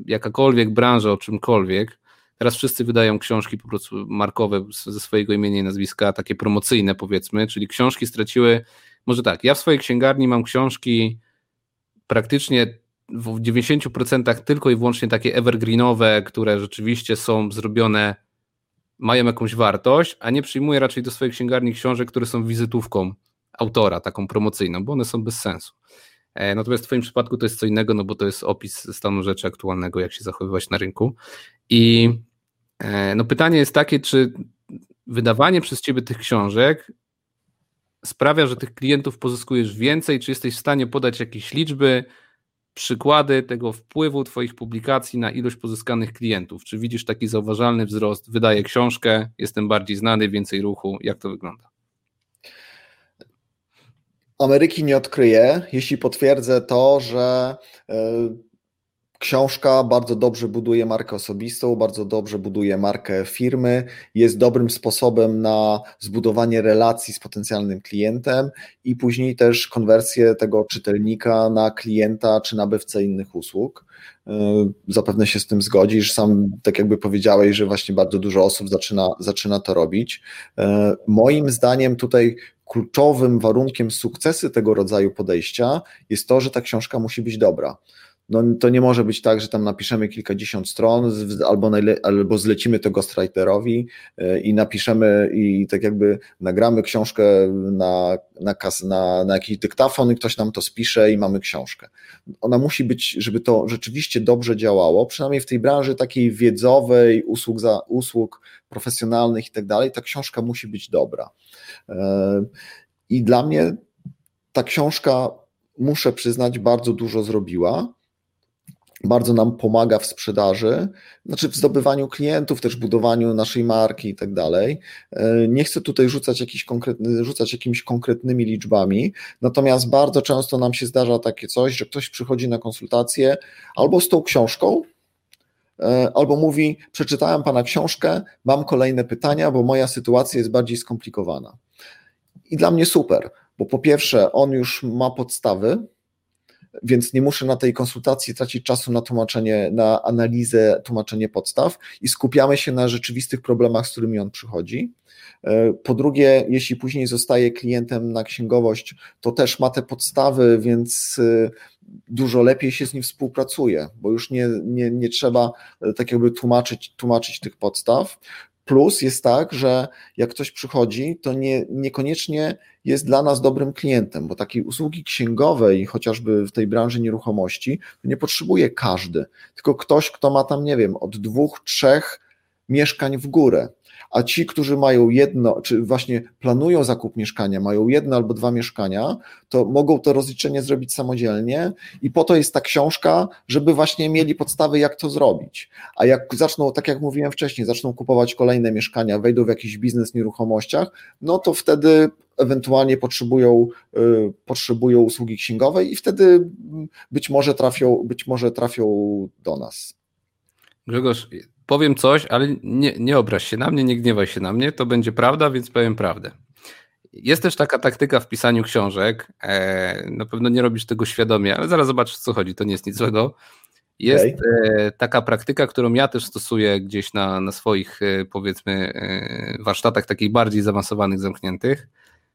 S1: jakakolwiek branża o czymkolwiek, teraz wszyscy wydają książki po prostu markowe ze swojego imienia i nazwiska, takie promocyjne powiedzmy, czyli książki straciły, może tak, ja w swojej księgarni mam książki praktycznie w 90% tylko i wyłącznie takie evergreenowe, które rzeczywiście są zrobione mają jakąś wartość, a nie przyjmuje raczej do swojej księgarni książek, które są wizytówką autora, taką promocyjną, bo one są bez sensu. E, natomiast w Twoim przypadku to jest co innego, no bo to jest opis stanu rzeczy aktualnego, jak się zachowywać na rynku. I e, no pytanie jest takie, czy wydawanie przez Ciebie tych książek sprawia, że tych klientów pozyskujesz więcej, czy jesteś w stanie podać jakieś liczby, przykłady tego wpływu Twoich publikacji na ilość pozyskanych klientów. Czy widzisz taki zauważalny wzrost? Wydaję książkę, jestem bardziej znany, więcej ruchu. Jak to wygląda?
S2: Ameryki nie odkryję, jeśli potwierdzę to, że e, Książka bardzo dobrze buduje markę osobistą, bardzo dobrze buduje markę firmy, jest dobrym sposobem na zbudowanie relacji z potencjalnym klientem i później też konwersję tego czytelnika na klienta czy nabywcę innych usług. E, zapewne się z tym zgodzisz. Sam tak jakby powiedziałeś, że właśnie bardzo dużo osób zaczyna, zaczyna to robić. E, moim zdaniem tutaj kluczowym warunkiem sukcesu tego rodzaju podejścia jest to, że ta książka musi być dobra no to nie może być tak, że tam napiszemy kilkadziesiąt stron albo, albo zlecimy to ghostwriterowi e, i napiszemy i tak jakby nagramy książkę na, na, na, na jakiś dyktafon i ktoś nam to spisze i mamy książkę. Ona musi być, żeby to rzeczywiście dobrze działało, przynajmniej w tej branży takiej wiedzowej, usług, za, usług profesjonalnych i tak dalej, ta książka musi być dobra. E, I dla mnie ta książka, muszę przyznać, bardzo dużo zrobiła bardzo nam pomaga w sprzedaży, znaczy w zdobywaniu klientów, też budowaniu naszej marki i tak dalej. E, nie chcę tutaj rzucać, konkretny, rzucać jakimiś konkretnymi liczbami, natomiast bardzo często nam się zdarza takie coś, że ktoś przychodzi na konsultację albo z tą książką, e, albo mówi: Przeczytałem pana książkę, mam kolejne pytania, bo moja sytuacja jest bardziej skomplikowana. I dla mnie super, bo po pierwsze, on już ma podstawy, więc nie muszę na tej konsultacji tracić czasu na tłumaczenie, na analizę, tłumaczenie podstaw i skupiamy się na rzeczywistych problemach, z którymi on przychodzi. E, po drugie, jeśli później zostaje klientem na księgowość, to też ma te podstawy, więc e, dużo lepiej się z nim współpracuje, bo już nie, nie, nie trzeba e, tak jakby tłumaczyć, tłumaczyć tych podstaw. Plus jest tak, że jak ktoś przychodzi, to nie, niekoniecznie jest dla nas dobrym klientem, bo takiej usługi księgowej, chociażby w tej branży nieruchomości, nie potrzebuje każdy, tylko ktoś, kto ma tam, nie wiem, od dwóch, trzech mieszkań w górę a ci, którzy mają jedno, czy właśnie planują zakup mieszkania, mają jedno albo dwa mieszkania, to mogą to rozliczenie zrobić samodzielnie i po to jest ta książka, żeby właśnie mieli podstawy, jak to zrobić. A jak zaczną, tak jak mówiłem wcześniej, zaczną kupować kolejne mieszkania, wejdą w jakiś biznes w nieruchomościach, no to wtedy ewentualnie potrzebują, y, potrzebują usługi księgowej i wtedy być może trafią, być może trafią do nas.
S1: Grzegorz, powiem coś, ale nie, nie obraź się na mnie, nie gniewaj się na mnie, to będzie prawda, więc powiem prawdę. Jest też taka taktyka w pisaniu książek. E, na pewno nie robisz tego świadomie, ale zaraz zobaczysz, co chodzi, to nie jest nic złego. Jest okay. taka praktyka, którą ja też stosuję gdzieś na, na swoich, e, powiedzmy, e, warsztatach takich bardziej zaawansowanych, zamkniętych.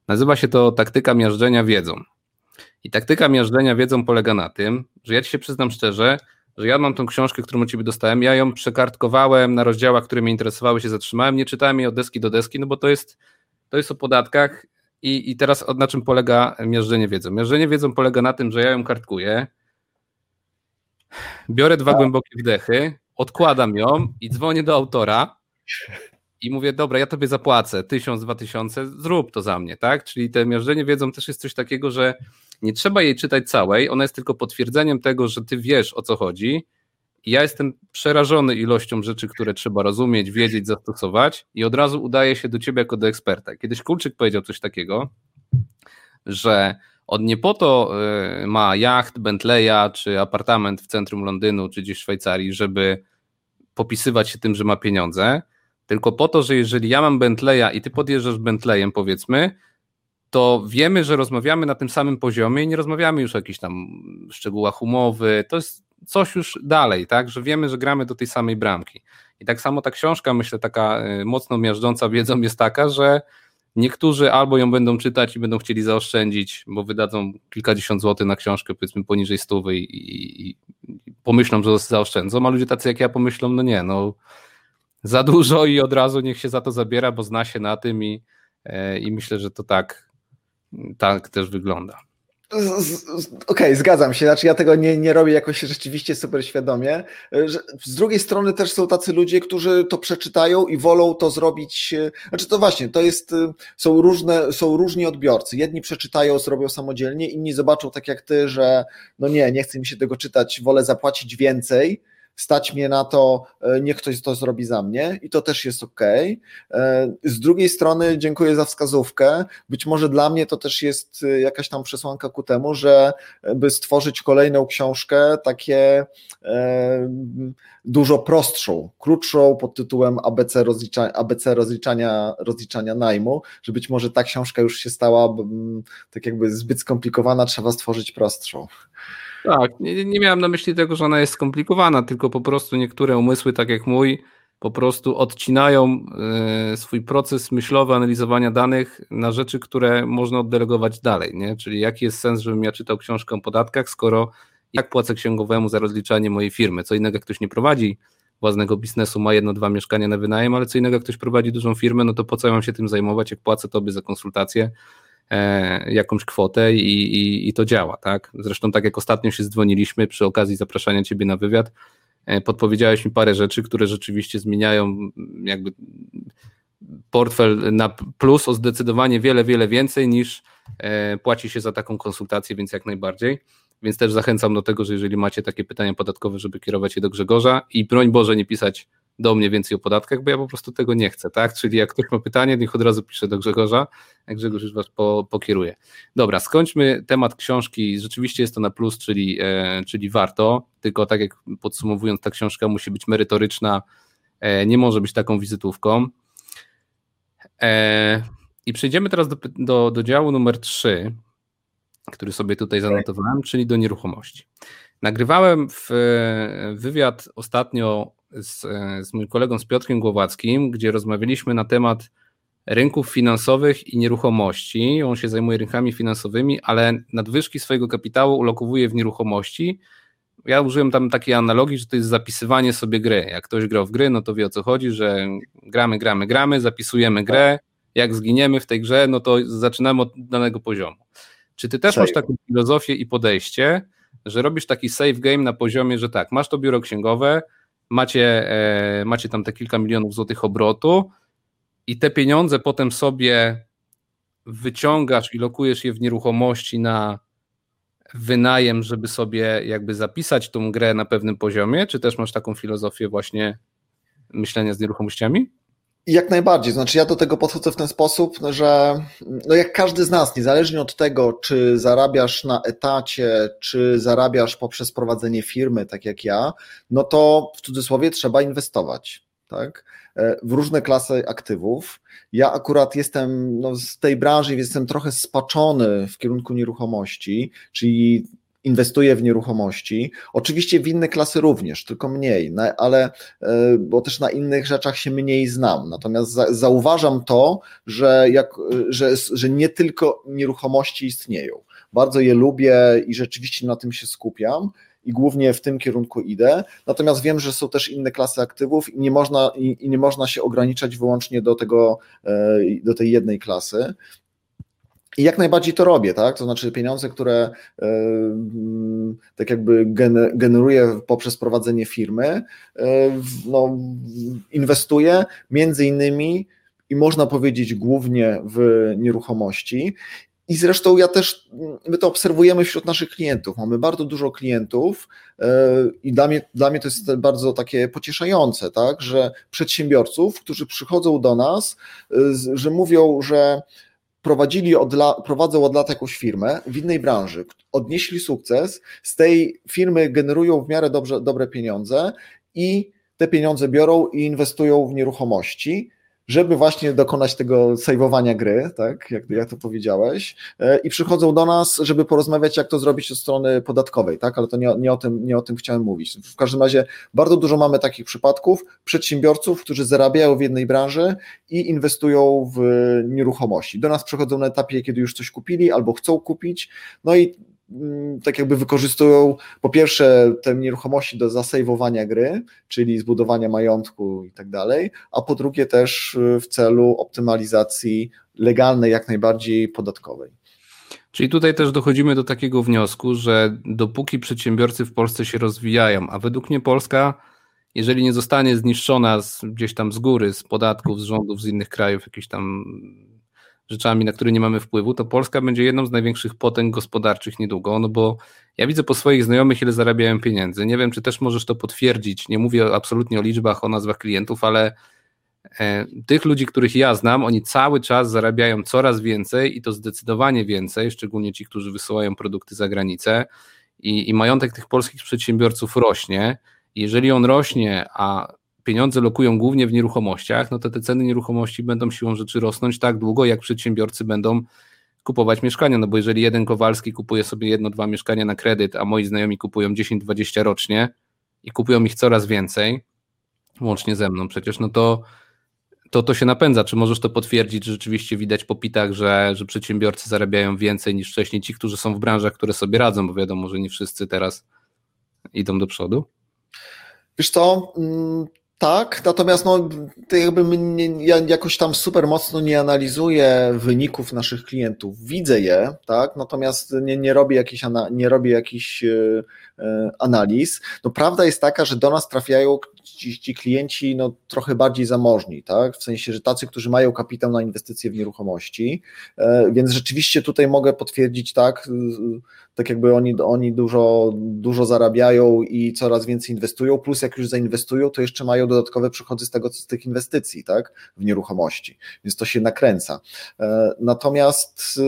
S1: Nazywa się to taktyka miażdżenia wiedzą. I taktyka miażdżenia wiedzą polega na tym, że ja ci się przyznam szczerze, że ja mam tą książkę, którą od ciebie dostałem, ja ją przekartkowałem na rozdziałach, które mnie interesowały, się zatrzymałem, nie czytałem jej od deski do deski, no bo to jest, to jest o podatkach i, i teraz na czym polega miażdżenie wiedzą? Miażdżenie wiedzą polega na tym, że ja ją kartkuję, biorę dwa głębokie wdechy, odkładam ją i dzwonię do autora i mówię, dobra, ja tobie zapłacę tysiąc, dwa tysiące, zrób to za mnie, tak? Czyli te miażdżenie wiedzą też jest coś takiego, że nie trzeba jej czytać całej, ona jest tylko potwierdzeniem tego, że ty wiesz o co chodzi. I ja jestem przerażony ilością rzeczy, które trzeba rozumieć, wiedzieć, zastosować, i od razu udaje się do ciebie jako do eksperta. Kiedyś Kulczyk powiedział coś takiego, że on nie po to y, ma jacht, Bentleya, czy apartament w centrum Londynu, czy gdzieś w Szwajcarii, żeby popisywać się tym, że ma pieniądze, tylko po to, że jeżeli ja mam Bentleya i ty podjeżdżasz Bentleyem, powiedzmy, to wiemy, że rozmawiamy na tym samym poziomie i nie rozmawiamy już o jakichś tam szczegółach umowy. To jest coś już dalej, tak, że wiemy, że gramy do tej samej bramki. I tak samo ta książka, myślę, taka y, mocno miażdżąca wiedzą jest taka, że niektórzy albo ją będą czytać i będą chcieli zaoszczędzić, bo wydadzą kilkadziesiąt złotych na książkę, powiedzmy poniżej stówy i, i, i pomyślą, że zaoszczędzą, a ludzie tacy jak ja pomyślą, no nie, no za dużo i od razu niech się za to zabiera, bo zna się na tym i, e, i myślę, że to tak tak też wygląda.
S2: Okej, okay, zgadzam się. Znaczy, ja tego nie, nie robię jakoś rzeczywiście super świadomie. Z drugiej strony też są tacy ludzie, którzy to przeczytają i wolą to zrobić. Znaczy, to właśnie, to jest, są różne, są różni odbiorcy. Jedni przeczytają, zrobią samodzielnie, inni zobaczą tak jak ty, że no nie, nie chce mi się tego czytać, wolę zapłacić więcej stać mnie na to, e, niech ktoś to zrobi za mnie i to też jest ok. E, z drugiej strony dziękuję za wskazówkę. Być może dla mnie to też jest e, jakaś tam przesłanka ku temu, że by stworzyć kolejną książkę, takie dużo prostszą, krótszą pod tytułem ABC, rozlicza, ABC rozliczania, rozliczania najmu, że być może ta książka już się stała tak jakby zbyt skomplikowana, trzeba stworzyć prostszą.
S1: Tak, nie, nie miałem na myśli tego, że ona jest skomplikowana, tylko po prostu niektóre umysły, tak jak mój, po prostu odcinają e, swój proces myślowy analizowania danych na rzeczy, które można oddelegować dalej. Nie? Czyli jaki jest sens, żebym ja czytał książkę o podatkach, skoro jak płacę księgowemu za rozliczanie mojej firmy? Co innego, jak ktoś nie prowadzi własnego biznesu, ma jedno, dwa mieszkania na wynajem, ale co innego, jak ktoś prowadzi dużą firmę, no to po co ja mam się tym zajmować, jak płacę tobie za konsultację, E, jakąś kwotę i, i, i to działa, tak? Zresztą tak jak ostatnio się dzwoniliśmy przy okazji zapraszania ciebie na wywiad, e, podpowiedziałeś mi parę rzeczy, które rzeczywiście zmieniają jakby portfel na plus o zdecydowanie wiele, wiele więcej niż e, płaci się za taką konsultację, więc jak najbardziej. Więc też zachęcam do tego, że jeżeli macie takie pytania podatkowe, żeby kierować je do Grzegorza i broń Boże nie pisać do mnie więcej o podatkach, bo ja po prostu tego nie chcę, tak? Czyli jak ktoś ma pytanie, niech od razu pisze do Grzegorza, jak Grzegorz już was po, pokieruje. Dobra, skończmy temat książki. Rzeczywiście jest to na plus, czyli, e, czyli warto, tylko tak jak podsumowując, ta książka musi być merytoryczna, e, nie może być taką wizytówką. E, I przejdziemy teraz do, do, do działu numer 3, który sobie tutaj zanotowałem, czyli do nieruchomości. Nagrywałem w, wywiad ostatnio z, z moim kolegą, z Piotrkiem Głowackim, gdzie rozmawialiśmy na temat rynków finansowych i nieruchomości. On się zajmuje rynkami finansowymi, ale nadwyżki swojego kapitału ulokowuje w nieruchomości. Ja użyłem tam takiej analogii, że to jest zapisywanie sobie gry. Jak ktoś grał w gry, no to wie o co chodzi, że gramy, gramy, gramy, zapisujemy grę. Jak zginiemy w tej grze, no to zaczynamy od danego poziomu. Czy ty też masz taką filozofię i podejście, że robisz taki save game na poziomie, że tak, masz to biuro księgowe, macie, e, macie tam te kilka milionów złotych obrotu i te pieniądze potem sobie wyciągasz i lokujesz je w nieruchomości na wynajem, żeby sobie jakby zapisać tą grę na pewnym poziomie, czy też masz taką filozofię właśnie myślenia z nieruchomościami?
S2: Jak najbardziej. Znaczy, ja do tego podchodzę w ten sposób, że no jak każdy z nas, niezależnie od tego, czy zarabiasz na etacie, czy zarabiasz poprzez prowadzenie firmy, tak jak ja, no to w cudzysłowie trzeba inwestować. Tak? w różne klasy aktywów. Ja akurat jestem no, z tej branży, więc jestem trochę spaczony w kierunku nieruchomości, czyli inwestuję w nieruchomości. Oczywiście w inne klasy również, tylko mniej, ale e, bo też na innych rzeczach się mniej znam. Natomiast zauważam to, że, jak, że, że nie tylko nieruchomości istnieją. Bardzo je lubię i rzeczywiście na tym się skupiam i głównie w tym kierunku idę. Natomiast wiem, że są też inne klasy aktywów i nie można, i, i nie można się ograniczać wyłącznie do tego, e, do tej jednej klasy. I jak najbardziej to robię, tak? To znaczy pieniądze, które e, tak jakby generuję poprzez prowadzenie firmy, e, no, inwestuję między innymi i można powiedzieć głównie w nieruchomości. I zresztą ja też, my to obserwujemy wśród naszych klientów. Mamy bardzo dużo klientów e, i dla mnie, dla mnie to jest bardzo takie pocieszające, tak, że przedsiębiorców, którzy przychodzą do nas, że mówią, że prowadzili od la, prowadzą od lat jakąś firmę w innej branży, odnieśli sukces, z tej firmy generują w miarę dobrze, dobre pieniądze i te pieniądze biorą i inwestują w nieruchomości żeby właśnie dokonać tego sejwowania gry, tak, jak, jak to powiedziałeś, e, i przychodzą do nas, żeby porozmawiać, jak to zrobić od strony podatkowej, tak, ale to nie, nie, o tym, nie o tym chciałem mówić. W każdym razie bardzo dużo mamy takich przypadków przedsiębiorców, którzy zarabiają w jednej branży i inwestują w nieruchomości. Do nas przychodzą na etapie, kiedy już coś kupili albo chcą kupić, no i tak jakby wykorzystują po pierwsze te nieruchomości do zasejwowania gry, czyli zbudowania majątku i tak dalej, a po drugie też y, w celu optymalizacji legalnej, jak najbardziej podatkowej.
S1: Czyli tutaj też dochodzimy do takiego wniosku, że dopóki przedsiębiorcy w Polsce się rozwijają, a według mnie Polska, jeżeli nie zostanie zniszczona z, gdzieś tam z góry, z podatków, z rządów, z innych krajów, jakieś tam rzeczami, na które nie mamy wpływu, to Polska będzie jedną z największych potęg gospodarczych niedługo, no bo ja widzę po swoich znajomych, ile zarabiają pieniędzy. Nie wiem, czy też możesz to potwierdzić. Nie mówię absolutnie o liczbach, o nazwach klientów, ale e, tych ludzi, których ja znam, oni cały czas zarabiają coraz więcej i to zdecydowanie więcej, szczególnie ci, którzy wysyłają produkty za granicę i, i majątek tych polskich przedsiębiorców rośnie. Jeżeli on rośnie, a pieniądze lokują głównie w nieruchomościach, no to te ceny nieruchomości będą siłą rzeczy rosnąć tak długo, jak przedsiębiorcy będą kupować mieszkania, no bo jeżeli jeden Kowalski kupuje sobie jedno, dwa mieszkania na kredyt, a moi znajomi kupują 10-20 rocznie i kupują ich coraz więcej, łącznie ze mną przecież, no to to, to się napędza. Czy możesz to potwierdzić, że rzeczywiście widać po pitach, że, że przedsiębiorcy zarabiają więcej niż wcześniej ci, którzy są w branżach, które sobie radzą, bo wiadomo, że nie wszyscy teraz idą do przodu?
S2: Wiesz mm, tak, natomiast no, jakby nie, ja jakoś tam super mocno nie analizuję wyników naszych klientów. Widzę je, tak, natomiast nie, nie robię jakichś, nie robię jakichś e, analiz. No, prawda jest taka, że do nas trafiają ci, ci klienci no, trochę bardziej zamożni, tak? w sensie, że tacy, którzy mają kapitał na inwestycje w nieruchomości, e, więc rzeczywiście tutaj mogę potwierdzić tak, tak jakby oni, oni dużo, dużo zarabiają i coraz więcej inwestują, plus jak już zainwestują, to jeszcze mają dodatkowe przychody z tego, z tych inwestycji, tak, w nieruchomości, więc to się nakręca. E, natomiast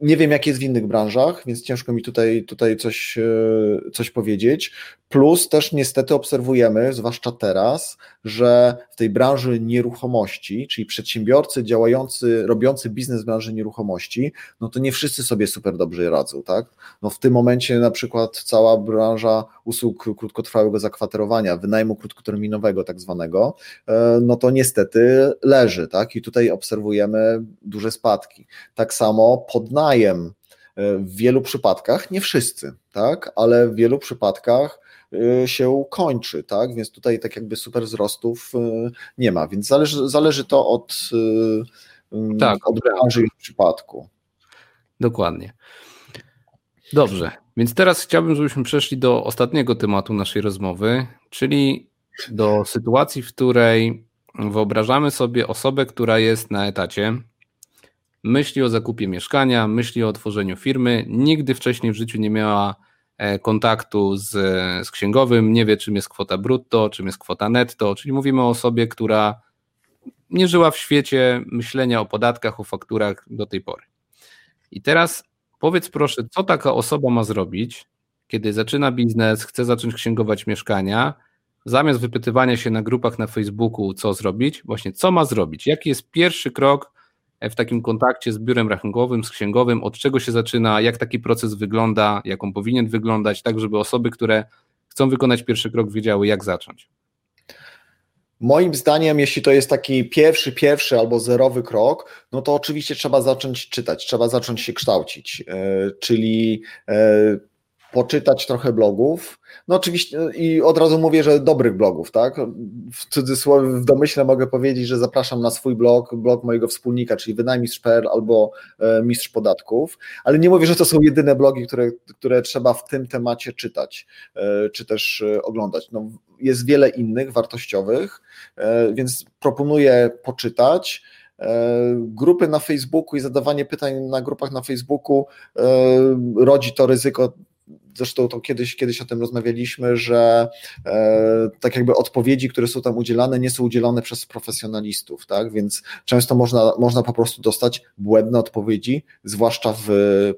S2: nie wiem, jak jest w innych branżach, więc ciężko mi tutaj, tutaj coś, e, coś powiedzieć. Plus też niestety obserwujemy, zwłaszcza teraz, że w tej branży nieruchomości, czyli przedsiębiorcy działający, robiący biznes w branży nieruchomości, no to nie wszyscy sobie super dobrze radzą, tak? No w tym momencie na przykład cała branża usług krótkotrwałego zakwaterowania, wynajmu krótkoterminowego tak zwanego, e, no to niestety leży, tak? I tutaj obserwujemy duże spadki. Tak samo podnajem e, w wielu przypadkach, nie wszyscy, tak, ale w wielu przypadkach się kończy, tak? Więc tutaj tak jakby super wzrostów y, nie ma, więc zależy, zależy to od, y, tak. od branży i przypadku.
S1: Dokładnie. Dobrze, więc teraz chciałbym, żebyśmy przeszli do ostatniego tematu naszej rozmowy, czyli do sytuacji, w której wyobrażamy sobie osobę, która jest na etacie, myśli o zakupie mieszkania, myśli o otworzeniu firmy, nigdy wcześniej w życiu nie miała kontaktu z, z księgowym, nie wie czym jest kwota brutto, czym jest kwota netto, czyli mówimy o osobie, która nie żyła w świecie myślenia o podatkach, o fakturach do tej pory. I teraz powiedz proszę, co taka osoba ma zrobić, kiedy zaczyna biznes, chce zacząć księgować mieszkania, zamiast wypytywania się na grupach na Facebooku, co zrobić, właśnie co ma zrobić? Jaki jest pierwszy krok, w takim kontakcie z biurem rachunkowym, z księgowym, od czego się zaczyna, jak taki proces wygląda, jak on powinien wyglądać, tak żeby osoby, które chcą wykonać pierwszy krok, wiedziały, jak zacząć.
S2: Moim zdaniem, jeśli to jest taki pierwszy, pierwszy albo zerowy krok, no to oczywiście trzeba zacząć czytać, trzeba zacząć się kształcić, e, czyli e, poczytać trochę blogów. No oczywiście i od razu mówię, że dobrych blogów, tak? W cudzysłowie, w domyśle mogę powiedzieć, że zapraszam na swój blog, blog mojego wspólnika, czyli wynajmistrz.pl albo e, Mistrz Podatków, ale nie mówię, że to są jedyne blogi, które, które trzeba w tym temacie czytać, e, czy też e, oglądać. No, jest wiele innych wartościowych, więc proponuję poczytać, grupy na Facebooku i zadawanie pytań na grupach na Facebooku rodzi to ryzyko Zresztą to kiedyś, kiedyś o tym rozmawialiśmy, że e, tak jakby odpowiedzi, które są tam udzielane, nie są udzielone przez profesjonalistów, tak? Więc często można, można po prostu dostać błędne odpowiedzi, zwłaszcza w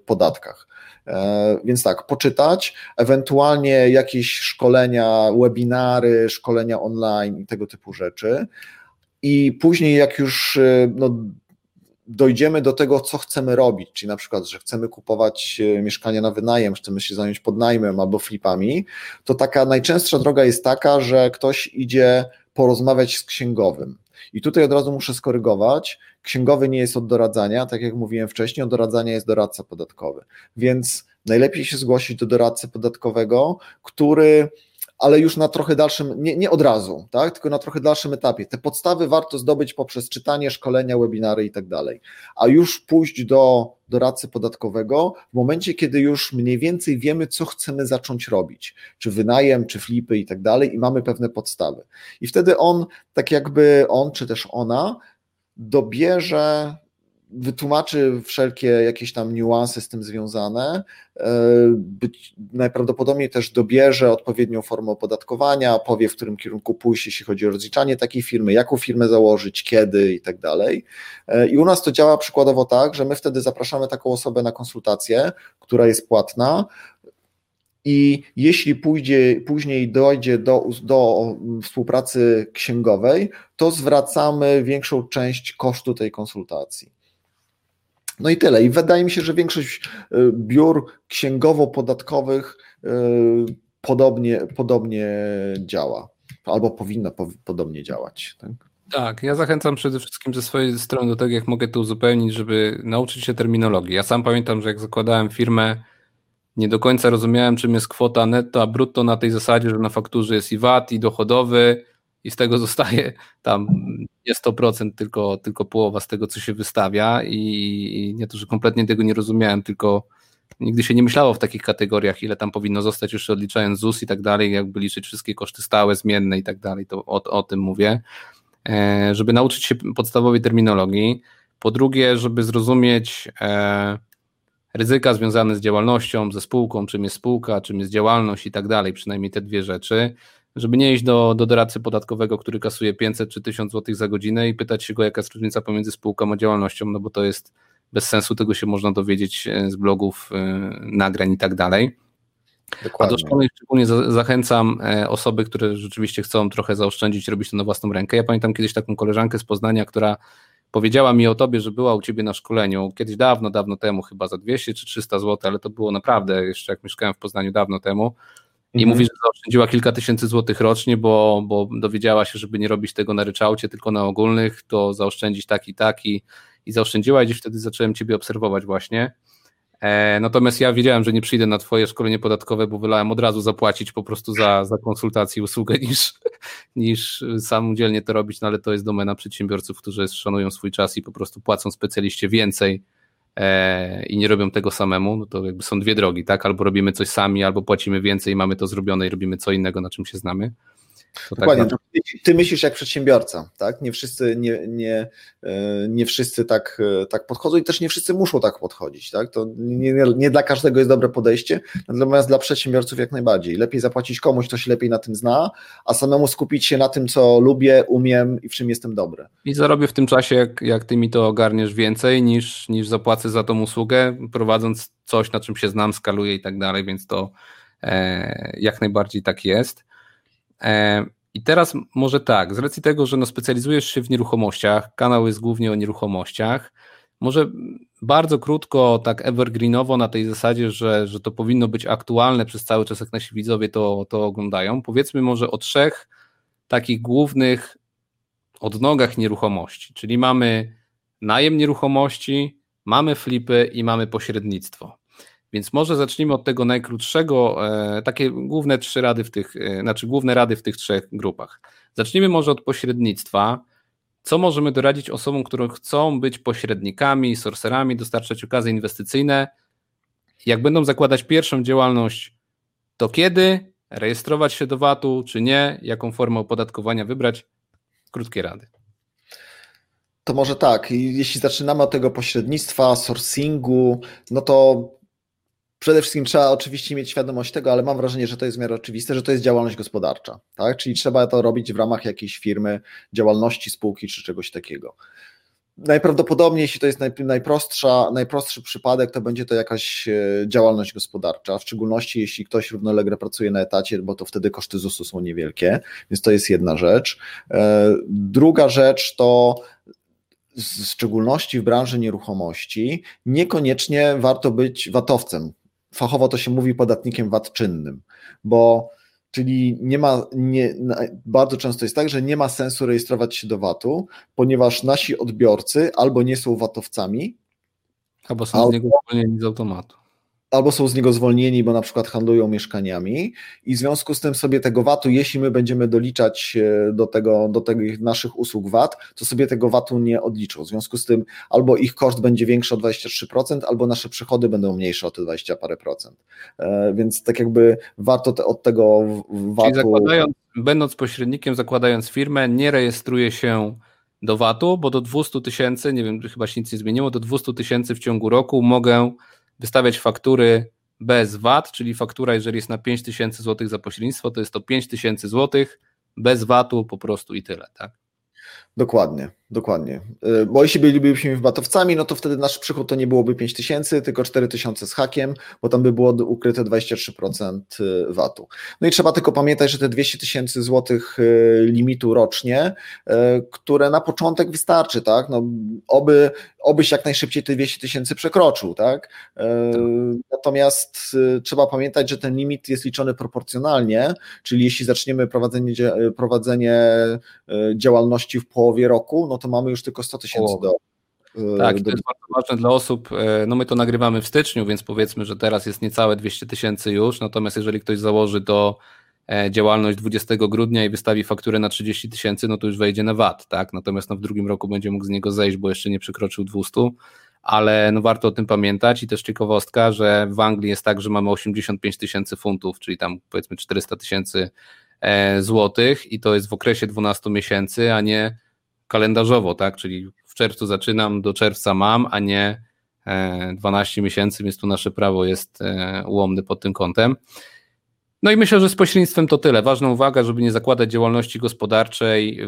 S2: podatkach. E, więc tak, poczytać, ewentualnie jakieś szkolenia, webinary, szkolenia online i tego typu rzeczy. I później, jak już e, no, dojdziemy do tego, co chcemy robić, czyli na przykład, że chcemy kupować e, mieszkania na wynajem, chcemy się zająć podnajmem albo flipami, to taka najczęstsza droga jest taka, że ktoś idzie porozmawiać z księgowym. I tutaj od razu muszę skorygować. Księgowy nie jest od doradzania, tak jak mówiłem wcześniej, od doradzania jest doradca podatkowy. Więc najlepiej się zgłosić do doradcy podatkowego, który ale już na trochę dalszym, nie, nie od razu, tak, tylko na trochę dalszym etapie. Te podstawy warto zdobyć poprzez czytanie, szkolenia, webinary i tak dalej, a już pójść do doradcy podatkowego w momencie, kiedy już mniej więcej wiemy, co chcemy zacząć robić, czy wynajem, czy flipy i tak dalej, i mamy pewne podstawy. I wtedy on, tak jakby on, czy też ona, dobierze wytłumaczy wszelkie jakieś tam niuanse z tym związane, e, być, najprawdopodobniej też dobierze odpowiednią formę opodatkowania, powie w którym kierunku pójść, jeśli chodzi o rozliczanie takiej firmy, jaką firmę założyć, kiedy i tak dalej. E, I u nas to działa przykładowo tak, że my wtedy zapraszamy taką osobę na konsultację, która jest płatna, i jeśli pójdzie, później dojdzie do, do współpracy księgowej, to zwracamy większą część kosztu tej konsultacji. No i tyle. I wydaje mi się, że większość y, biur księgowo-podatkowych y, podobnie, podobnie działa, albo powinna po, podobnie działać. Tak?
S1: Tak, ja zachęcam przede wszystkim ze swojej strony do tego, jak mogę to uzupełnić, żeby nauczyć się terminologii. Ja sam pamiętam, że jak zakładałem firmę, nie do końca rozumiałem, czym jest kwota netto, a brutto na tej zasadzie, że na fakturze jest i VAT, i dochodowy, i z tego zostaje tam nie 100%, tylko, tylko połowa z tego, co się wystawia. I, nie to, że kompletnie tego nie rozumiałem, tylko nigdy się nie myślało w takich kategoriach, ile tam powinno zostać jeszcze odliczając ZUS i tak dalej, jakby liczyć wszystkie koszty stałe, zmienne i tak dalej, to o, o tym mówię, e, żeby nauczyć się podstawowej terminologii, po drugie, żeby zrozumieć e, ryzyka związane z działalnością, ze spółką, czym jest spółka, czym jest działalność i tak dalej, przynajmniej te dwie rzeczy, żeby nie iść do, do doradcy podatkowego, który kasuje 500 czy 1000 zł za godzinę i pytać się go, jaka jest różnica pomiędzy spółką a działalnością, no bo to jest bez sensu, tego się można dowiedzieć e, z blogów, e, nagrań i tak dalej. Dokładnie. A do szkoleń szczególnie zachęcam e, osoby, które rzeczywiście chcą trochę zaoszczędzić, robić to na własną rękę. Ja pamiętam kiedyś taką koleżankę z Poznania, która powiedziała mi o tobie, że była u ciebie na szkoleniu kiedyś dawno, dawno temu, chyba za 200 czy 300 zł, ale to było naprawdę jeszcze jak mieszkałem w Poznaniu dawno temu. I mhm. mówi, że zaoszczędziła kilka tysięcy złotych rocznie, bo, bo dowiedziała się, żeby nie robić tego na ryczałcie, tylko na ogólnych, to zaoszczędzić taki, taki i zaoszczędziła i gdzieś wtedy zacząłem Ciebie obserwować właśnie. E, natomiast ja wiedziałem, że nie przyjdę na Twoje szkolenie podatkowe, bo wylałem od razu zapłacić po prostu za, za konsultację i usługę niż, niż samodzielnie to robić, no ale to jest domena przedsiębiorców, którzy szanują swój czas i po prostu płacą specjaliście więcej i nie robią tego samemu, no to jakby są dwie drogi, tak? Albo robimy coś sami, albo płacimy więcej, mamy to zrobione i robimy co innego, na czym się znamy.
S2: Tak Dokładnie. Tak, ty myślisz jak przedsiębiorca, tak? Nie wszyscy, nie, nie, e, nie wszyscy tak, e, tak podchodzą i też nie wszyscy muszą tak podchodzić, tak? To nie, nie dla każdego jest dobre podejście, natomiast dla przedsiębiorców jak najbardziej. Lepiej zapłacić komuś, kto się lepiej na tym zna, a samemu skupić się na tym, co lubię, umiem i w czym jestem dobry.
S1: I zarobię w tym czasie, jak, jak ty mi to ogarniesz więcej niż, niż zapłacę za tą usługę, prowadząc coś, na czym się znam, skaluję i tak dalej, więc to e, jak najbardziej tak jest. E, I teraz może tak, z racji tego, że no specjalizujesz się w nieruchomościach, kanał jest głównie o nieruchomościach, może bardzo krótko, tak evergreenowo na tej zasadzie, że, że to powinno być aktualne przez cały czas, jak nasi widzowie to, to oglądają. Powiedzmy może o trzech takich głównych odnogach nieruchomości, czyli mamy najem nieruchomości, mamy flipy i mamy pośrednictwo. Więc może zacznijmy od tego najkrótszego, e, takie główne trzy rady w tych, e, znaczy główne rady w tych trzech grupach. Zacznijmy może od pośrednictwa. Co możemy doradzić osobom, które chcą być pośrednikami, sorcerami, dostarczać okazy inwestycyjne? Jak będą zakładać pierwszą działalność, to kiedy? Rejestrować się do VAT-u, czy nie? Jaką formę opodatkowania wybrać? Krótkie rady.
S2: To może tak. Jeśli zaczynamy od tego pośrednictwa, sourcingu, no to Przede wszystkim trzeba oczywiście mieć świadomość tego, ale mam wrażenie, że to jest w miarę oczywiste, że to jest działalność gospodarcza, tak? Czyli trzeba to robić w ramach jakiejś firmy, działalności spółki czy czegoś takiego. Najprawdopodobniej, jeśli to jest najprostsza, najprostszy przypadek, to będzie to jakaś e, działalność gospodarcza, w szczególności jeśli ktoś równolegle pracuje na etacie, bo to wtedy koszty ZUS-u są niewielkie, więc to jest jedna rzecz. E, druga rzecz to w szczególności w branży nieruchomości, niekoniecznie warto być watowcem fachowo to się mówi podatnikiem VAT czynnym, bo czyli nie ma, nie, bardzo często jest tak, że nie ma sensu rejestrować się do VAT-u, ponieważ nasi odbiorcy albo nie są VAT-owcami,
S1: albo są albo, z niego zwolnieni z automatu.
S2: Albo są z niego zwolnieni, bo na przykład handlują mieszkaniami i w związku z tym sobie tego VAT-u, jeśli my będziemy doliczać e, do tego, do tych naszych usług VAT, to sobie tego VAT-u nie odliczą. W związku z tym albo ich koszt będzie większy o 23%, albo nasze przychody będą mniejsze o te 20 parę procent. E, więc tak jakby warto te, od tego VAT-u...
S1: Będąc pośrednikiem, zakładając firmę, nie rejestruje się do VAT-u, bo do 200 tysięcy, nie wiem, chyba się nic nie zmieniło, do 200 tysięcy w ciągu roku mogę wystawiać faktury bez VAT, czyli faktura, jeżeli jest na 5 tysięcy złotych za pośrednictwo, to jest to 5 tysięcy złotych bez VAT-u po prostu i tyle, tak?
S2: Dokładnie, dokładnie. Y, bo jeśli bylibyśmy VAT-owcami, no to wtedy nasz przychód to nie byłoby 5 tysięcy, tylko 4 tysiące z hakiem, bo tam by było ukryte 23% y, VAT-u. No i trzeba tylko pamiętać, że te 200 tysięcy złotych y, limitu rocznie, które na początek wystarczy, tak? No, oby, obyś jak najszybciej te 200 tysięcy przekroczył, tak? Natomiast trzeba pamiętać, że ten limit jest liczony proporcjonalnie, czyli jeśli zaczniemy prowadzenie, prowadzenie działalności w połowie roku, no to mamy już tylko 100 tysięcy do.
S1: E, tak, do... to jest bardzo ważne dla osób. E, no my to nagrywamy w styczniu, więc powiedzmy, że teraz jest niecałe 200 tysięcy już. Natomiast jeżeli ktoś założy to e, działalność 20 grudnia i wystawi fakturę na 30 tysięcy, no to już wejdzie na VAT, tak? Natomiast no w drugim roku będzie mógł z niego zejść, bo jeszcze nie przekroczył 200, ale no warto o tym pamiętać i też ciekawostka, że w Anglii jest tak, że mamy 85 tysięcy funtów, czyli tam powiedzmy 400 tysięcy złotych i to jest w okresie 12 miesięcy, a nie kalendarzowo, tak? Czyli w czerwcu zaczynam, do czerwca mam, a nie 12 e, miesięcy, więc tu nasze prawo jest e, ułomne pod tym kątem. No i myślę, że z pośrednictwem to tyle. Ważna uwaga, żeby nie zakładać działalności gospodarczej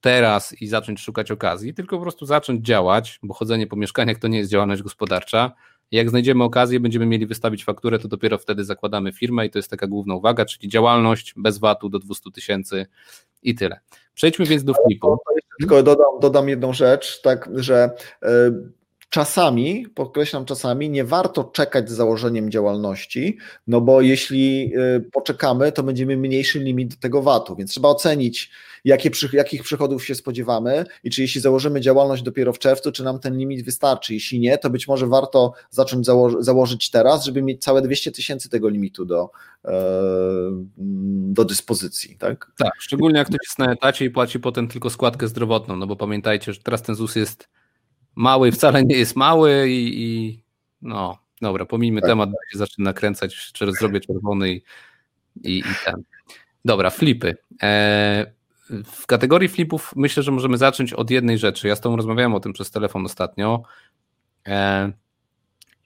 S1: teraz i zacząć szukać okazji, tylko po prostu zacząć działać, bo chodzenie po mieszkaniach to nie jest działalność gospodarcza. Jak znajdziemy okazję, będziemy mieli wystawić fakturę, to dopiero wtedy zakładamy firmę i to jest taka główna uwaga, czyli działalność bez VAT-u do 200 tysięcy i tyle. Przejdźmy więc do flipu.
S2: Tylko dodam, dodam jedną rzecz, tak, że e, czasami, podkreślam czasami, nie warto czekać z założeniem działalności, no bo jeśli e, poczekamy, to będziemy mniejszy limit tego VAT-u, więc trzeba ocenić, jakie, jakich przychodów się spodziewamy i czy jeśli założymy działalność dopiero w czerwcu, czy nam ten limit wystarczy. Jeśli nie, to być może warto zacząć zało założyć teraz, żeby mieć całe 200 tysięcy tego limitu do, e, do dyspozycji. Tak?
S1: tak, szczególnie jak ktoś jest na etacie i płaci potem tylko składkę zdrowotną, no bo pamiętajcie, że teraz ten ZUS jest mały, wcale nie jest mały i, i no, dobra, pomijmy tak. temat, bo się nakręcać, czy zrobię czerwony i, i, i ten. Dobra, flipy. E, w kategorii flipów myślę, że możemy zacząć od jednej rzeczy. Ja z Tobą rozmawiałem o tym przez telefon ostatnio. E,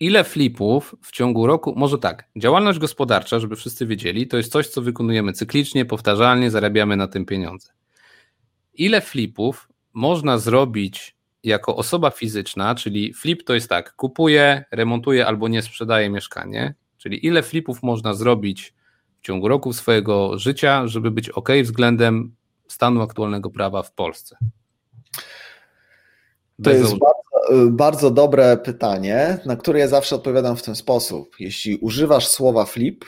S1: ile flipów w ciągu roku, może tak, działalność gospodarcza, żeby wszyscy wiedzieli, to jest coś, co wykonujemy cyklicznie, powtarzalnie, zarabiamy na tym pieniądze. Ile flipów można zrobić jako osoba fizyczna, czyli flip to jest tak, kupuję, remontuję albo nie sprzedaję mieszkanie, czyli ile flipów można zrobić w ciągu roku swojego życia, żeby być ok względem stanu aktualnego prawa w Polsce?
S2: To jest bardzo, bardzo, dobre pytanie, na które ja zawsze odpowiadam w ten sposób. Jeśli używasz słowa flip,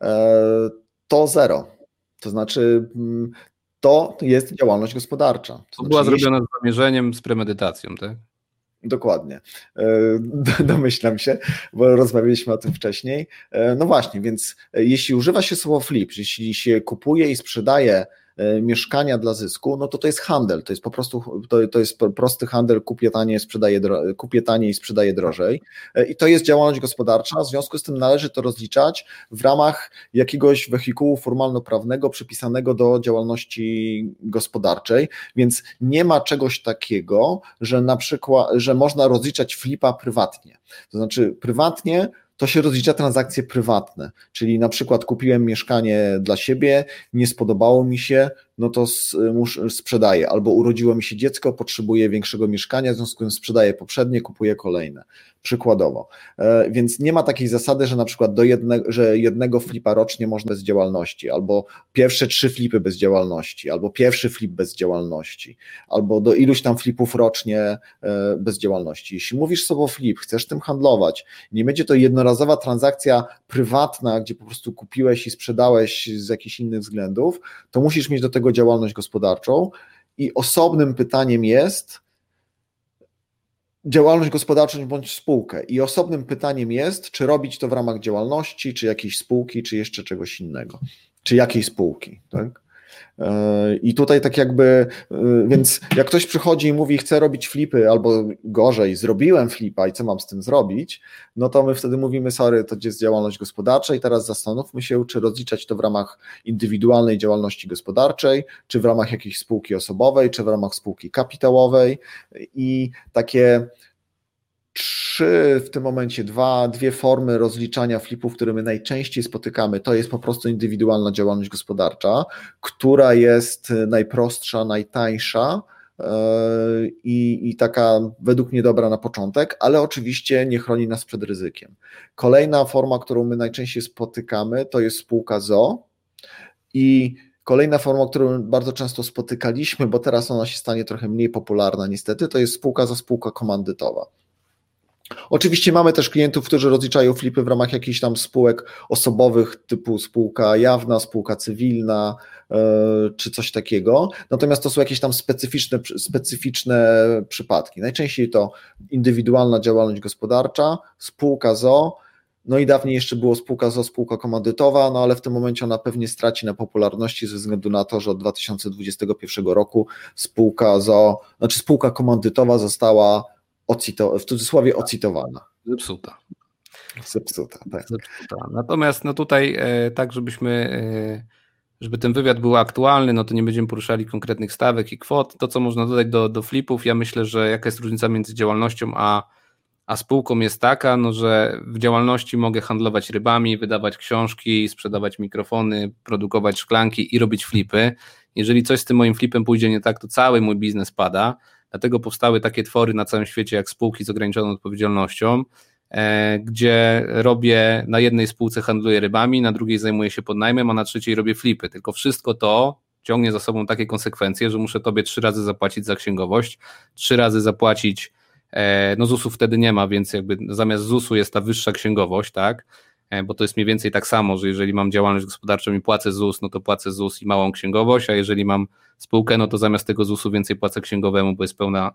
S2: e, to zero. To znaczy, mm, to jest działalność gospodarcza. To,
S1: to znaczy, była zrobiona jeśli... z zamierzeniem, z premedytacją, tak?
S2: Dokładnie. E, domyślam się, bo rozmawialiśmy o tym wcześniej. E, no właśnie, więc jeśli używa się słowa flip, jeśli się kupuje i sprzedaje E, mieszkania dla zysku, no to to jest handel, to jest po prostu, to, to jest prosty handel, kupię taniej, sprzedaję, kupię taniej i sprzedaję drożej. E, i to jest działalność gospodarcza, w związku z tym należy to rozliczać w ramach jakiegoś wehikułu formalno-prawnego przypisanego do działalności gospodarczej, więc nie ma czegoś takiego, że na przykład, że można rozliczać flipa prywatnie, to znaczy prywatnie to się rozlicza transakcje prywatne, czyli na przykład kupiłem mieszkanie dla siebie, nie spodobało mi się, no to sprzedaję, albo urodziło mi się dziecko, potrzebuję większego mieszkania, w związku z tym sprzedaję poprzednie, kupuję kolejne, przykładowo. E, więc nie ma takiej zasady, że na przykład do jednego, że jednego flipa rocznie można bez działalności, albo pierwsze trzy flipy bez działalności, albo pierwszy flip bez działalności, albo do iluś tam flipów rocznie e, bez działalności. Jeśli mówisz sobie flip, chcesz tym handlować, nie będzie to jednorazowa transakcja prywatna, gdzie po prostu kupiłeś i sprzedałeś z jakichś innych względów, to musisz mieć do tego działalność gospodarczą i osobnym pytaniem jest, działalność gospodarczą bądź spółkę. I osobnym pytaniem jest, czy robić to w ramach działalności, czy jakiejś spółki, czy jeszcze czegoś innego, czy jakiej spółki. Tak? I tutaj tak jakby, e, więc jak ktoś przychodzi i mówi, chcę robić flipy, albo gorzej, zrobiłem flipa i co mam z tym zrobić, no to my wtedy mówimy, sorry, to jest działalność gospodarcza? I teraz zastanówmy się, czy rozliczać to w ramach indywidualnej działalności gospodarczej, czy w ramach jakiejś spółki osobowej, czy w ramach spółki kapitałowej. I takie trzy w tym momencie, dwa, dwie formy rozliczania flipów, które my najczęściej spotykamy, to jest po prostu indywidualna działalność gospodarcza, która jest najprostsza, najtańsza. E, I, I taka według mnie dobra na początek, ale oczywiście nie chroni nas przed ryzykiem. Kolejna forma, którą my najczęściej spotykamy, to jest spółka ZO. I Kolejna forma, którą bardzo często spotykaliśmy, bo teraz ona się stanie trochę mniej popularna niestety, to jest spółka za spółka komandytowa. Oczywiście mamy też klientów, którzy rozliczają flipy w ramach jakichś tam spółek osobowych, typu spółka jawna, spółka cywilna yy, czy coś takiego. Natomiast to są jakieś tam specyficzne, specyficzne przypadki. Najczęściej to indywidualna działalność gospodarcza, spółka ZO, no i dawniej jeszcze było spółka ZO, spółka komandytowa, no ale w tym momencie ona pewnie straci na popularności ze względu na to, że od 2021 roku spółka ZO, znaczy spółka komandytowa została ocito, w cudzysłowie ocitowana.
S1: Zepsuta.
S2: Zepsuta, tak.
S1: Zepsuta. Natomiast no tutaj e, tak, żebyśmy, e, żeby ten wywiad był aktualny, no to nie będziemy poruszali konkretnych stawek i kwot. To, co można dodać do, do flipów, ja myślę, że jaka jest różnica między działalnością a, a spółką jest taka, no, że w działalności mogę handlować rybami, wydawać książki, sprzedawać mikrofony, produkować szklanki i robić flipy. Jeżeli coś z tym moim flipem pójdzie nie tak, to cały mój biznes pada. Dlatego powstały takie twory na całym świecie jak spółki z ograniczoną odpowiedzialnością, e, gdzie robię na jednej spółce handluję rybami, na drugiej zajmuję się podnajmem, a na trzeciej robię flipy. Tylko wszystko to ciągnie za sobą takie konsekwencje, że muszę tobie trzy razy zapłacić za księgowość, trzy razy zapłacić, e, no ZUS-u wtedy nie ma, więc jakby zamiast ZUS-u jest ta wyższa księgowość, tak? E, bo to jest mniej więcej tak samo, że jeżeli mam działalność gospodarczą i płacę ZUS, no to płacę ZUS i małą księgowość, a jeżeli mam spółkę, no to zamiast tego ZUS-u więcej płacę księgowemu, bo jest pełna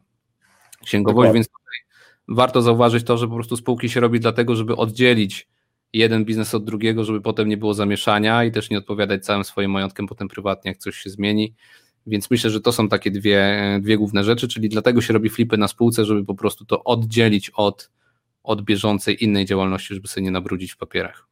S1: księgowość, Dokładnie. więc tutaj warto zauważyć to, że po prostu spółki się robi dlatego, żeby oddzielić jeden biznes od drugiego, żeby potem nie było zamieszania i też nie odpowiadać całym swoim majątkiem potem prywatnie, jak coś się zmieni. Więc myślę, że to są takie dwie, dwie główne rzeczy, czyli dlatego się robi flipy na spółce, żeby po prostu to oddzielić od od bieżącej innej działalności, żeby sobie nie nabrudzić w papierach.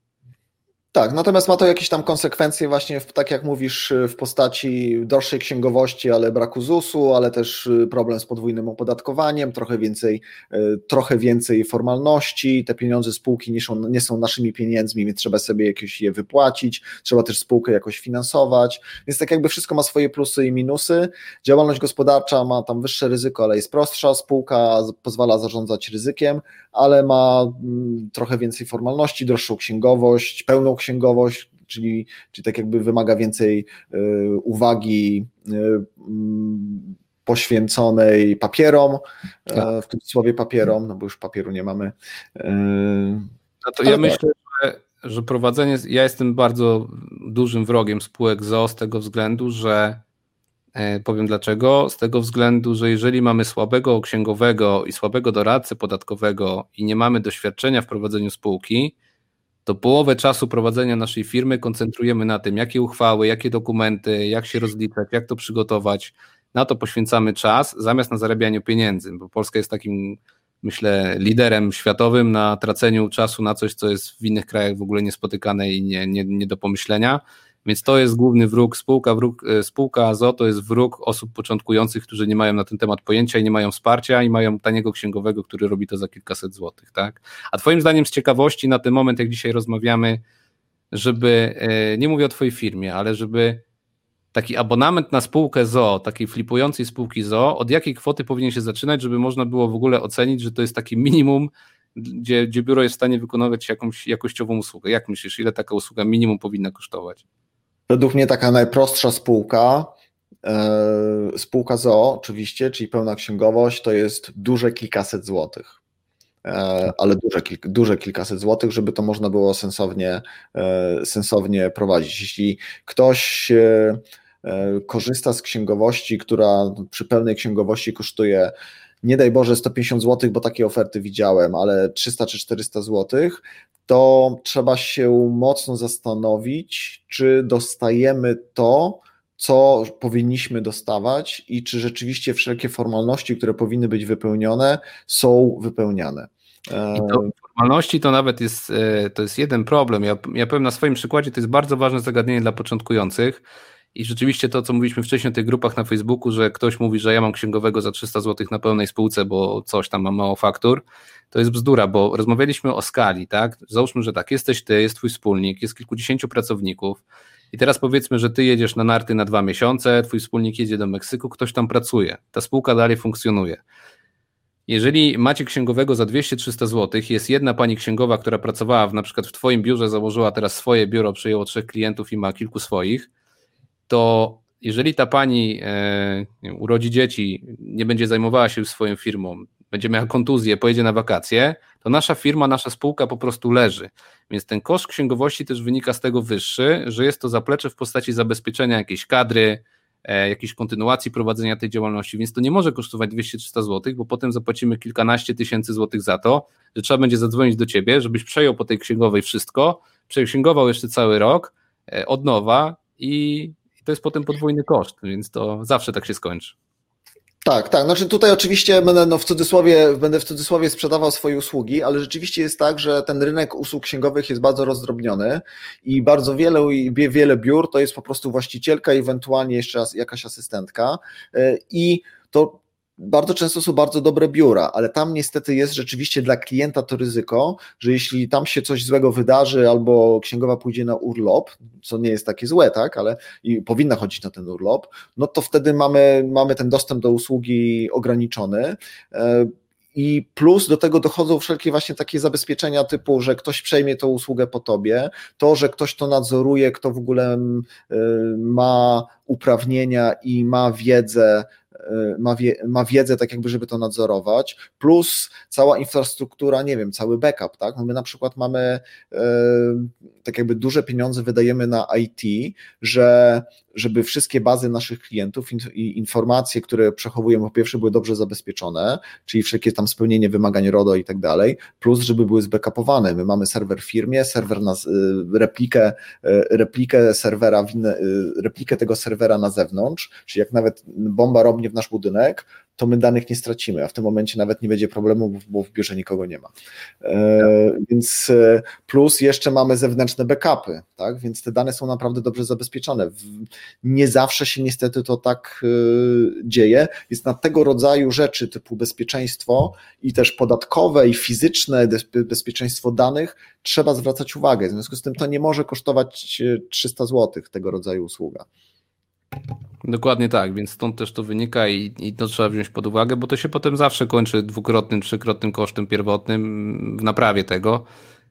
S2: Tak, natomiast ma to jakieś tam konsekwencje właśnie, w, tak jak mówisz, w postaci droższej księgowości, ale braku ZUS-u, ale też y, problem z podwójnym opodatkowaniem, trochę więcej, y, trochę więcej formalności, te pieniądze spółki nie są, nie są naszymi pieniędzmi, więc trzeba sobie jakieś je wypłacić, trzeba też spółkę jakoś finansować, więc tak jakby wszystko ma swoje plusy i minusy. Działalność gospodarcza ma tam wyższe ryzyko, ale jest prostsza, spółka pozwala zarządzać ryzykiem, ale ma mm, trochę więcej formalności, droższą księgowość, pełną księgowość, księgowość, czyli, czyli tak jakby wymaga więcej y, uwagi y, mm, poświęconej papierom, tak. E, w cudzysłowie papierom, no bo już papieru nie mamy.
S1: E, no to ja tak. myślę, że, że prowadzenie, ja jestem bardzo dużym wrogiem spółek ZO z tego względu, że e, powiem dlaczego, z tego względu, że jeżeli mamy słabego księgowego i słabego doradcę podatkowego i nie mamy doświadczenia w prowadzeniu spółki, to połowę czasu prowadzenia naszej firmy koncentrujemy na tym, jakie uchwały, jakie dokumenty, jak się rozliczać, jak to przygotować. Na to poświęcamy czas, zamiast na zarabianiu pieniędzy, bo Polska jest takim, myślę, liderem światowym na traceniu czasu na coś, co jest w innych krajach w ogóle niespotykane i nie, nie, nie do pomyślenia. Więc to jest główny wróg. Spółka, wróg, e, spółka AZO to jest wróg osób początkujących, którzy nie mają na ten temat pojęcia i nie mają wsparcia i mają taniego księgowego, który robi to za kilkaset złotych. Tak? A Twoim zdaniem z ciekawości na ten moment, jak dzisiaj rozmawiamy, żeby, e, nie mówię o Twojej firmie, ale żeby taki abonament na spółkę ZO, takiej flipującej spółki ZO, od jakiej kwoty powinien się zaczynać, żeby można było w ogóle ocenić, że to jest taki minimum, gdzie, gdzie biuro jest w stanie wykonywać jakąś jakościową usługę. Jak myślisz, ile taka usługa minimum powinna kosztować?
S2: Według mnie taka najprostsza spółka, e, spółka ZO oczywiście, czyli pełna księgowość, to jest duże kilkaset złotych. E, ale duże, duże kilkaset złotych, żeby to można było sensownie, e, sensownie prowadzić. Jeśli ktoś korzysta z księgowości, która przy pełnej księgowości kosztuje nie daj Boże 150 zł, bo takie oferty widziałem, ale 300 czy 400 zł, to trzeba się mocno zastanowić, czy dostajemy to, co powinniśmy dostawać i czy rzeczywiście wszelkie formalności, które powinny być wypełnione, są wypełniane.
S1: I to formalności to nawet jest, e, to jest jeden problem. Ja, ja powiem na swoim przykładzie, to jest bardzo ważne zagadnienie dla początkujących. I rzeczywiście to, co mówiliśmy wcześniej o tych grupach na Facebooku, że ktoś mówi, że ja mam księgowego za 300 zł na pełnej spółce, bo coś tam mam mało faktur, to jest bzdura, bo rozmawialiśmy o skali, tak? Załóżmy, że tak, jesteś ty, jest twój wspólnik, jest kilkudziesięciu pracowników i teraz powiedzmy, że ty jedziesz na narty na dwa miesiące, twój wspólnik jedzie do Meksyku, ktoś tam pracuje, ta spółka dalej funkcjonuje. Jeżeli macie księgowego za 200-300 zł, jest jedna pani księgowa, która pracowała w, na przykład w Twoim biurze, założyła teraz swoje biuro, przyjęło trzech klientów i ma kilku swoich, to jeżeli ta pani e, urodzi dzieci, nie będzie zajmowała się swoją firmą, będzie miała kontuzję, pojedzie na wakacje, to nasza firma, nasza spółka po prostu leży. Więc ten koszt księgowości też wynika z tego wyższy, że jest to zaplecze w postaci zabezpieczenia jakiejś kadry, e, jakiejś kontynuacji prowadzenia tej działalności, więc to nie może kosztować 200-300 zł, bo potem zapłacimy kilkanaście tysięcy złotych za to, że trzeba będzie zadzwonić do ciebie, żebyś przejął po tej księgowej wszystko, przeksięgował jeszcze cały rok e, od nowa i to jest potem podwójny koszt, więc to zawsze tak się skończy.
S2: Tak, tak. Znaczy tutaj oczywiście będę no w cudzysłowie, będę w cudzysłowie sprzedawał swoje usługi, ale rzeczywiście jest tak, że ten rynek usług księgowych jest bardzo rozdrobniony i bardzo wiele, wiele biur to jest po prostu właścicielka, ewentualnie jeszcze jakaś asystentka e, i to bardzo często są bardzo dobre biura, ale tam niestety jest rzeczywiście dla klienta to ryzyko, że jeśli tam się coś złego wydarzy albo księgowa pójdzie na urlop, co nie jest takie złe, tak, ale i powinna chodzić na ten urlop, no to wtedy mamy, mamy ten dostęp do usługi ograniczony. E, I plus do tego dochodzą wszelkie właśnie takie zabezpieczenia typu, że ktoś przejmie tą usługę po tobie, to, że ktoś to nadzoruje, kto w ogóle e, ma uprawnienia i ma wiedzę ma, wie, ma wiedzę, tak jakby, żeby to nadzorować, plus cała infrastruktura, nie wiem, cały backup, tak? No my na przykład mamy y, tak jakby duże pieniądze wydajemy na IT, że żeby wszystkie bazy naszych klientów i informacje, które przechowujemy, po pierwsze były dobrze zabezpieczone, czyli wszelkie tam spełnienie wymagań RODO i tak dalej, plus żeby były zbackupowane. My mamy serwer w firmie, serwer na y, replikę, replikę serwera, replikę tego serwera na zewnątrz, czyli jak nawet bomba robnie w nasz budynek, to my danych nie stracimy, a w tym momencie nawet nie będzie problemu, bo w biurze nikogo nie ma. E, więc e, plus jeszcze mamy zewnętrzne backupy, tak? więc te dane są naprawdę dobrze zabezpieczone. Nie zawsze się niestety to tak e, dzieje. Jest na tego rodzaju rzeczy typu bezpieczeństwo i też podatkowe i fizyczne bezpieczeństwo danych trzeba zwracać uwagę. W związku z tym to nie może kosztować 300 zł tego rodzaju usługa.
S1: Dokładnie tak, więc stąd też to wynika i, i, to trzeba wziąć pod uwagę, bo to się potem zawsze kończy dwukrotnym, trzykrotnym kosztem pierwotnym w naprawie tego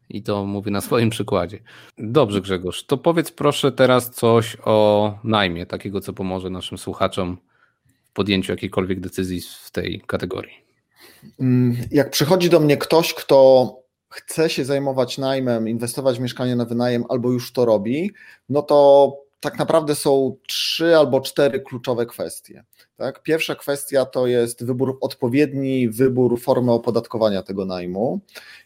S1: i to mówię na swoim przykładzie. Dobrze Grzegorz, to powiedz proszę teraz coś o najmie, takiego co pomoże naszym słuchaczom w podjęciu jakiejkolwiek decyzji w tej kategorii.
S2: Mm, jak przychodzi do mnie ktoś, kto chce się zajmować najmem, inwestować w mieszkanie na wynajem albo już to robi, no to tak naprawdę są trzy albo cztery kluczowe kwestie. Tak? Pierwsza kwestia to jest wybór, odpowiedni wybór formy opodatkowania tego najmu.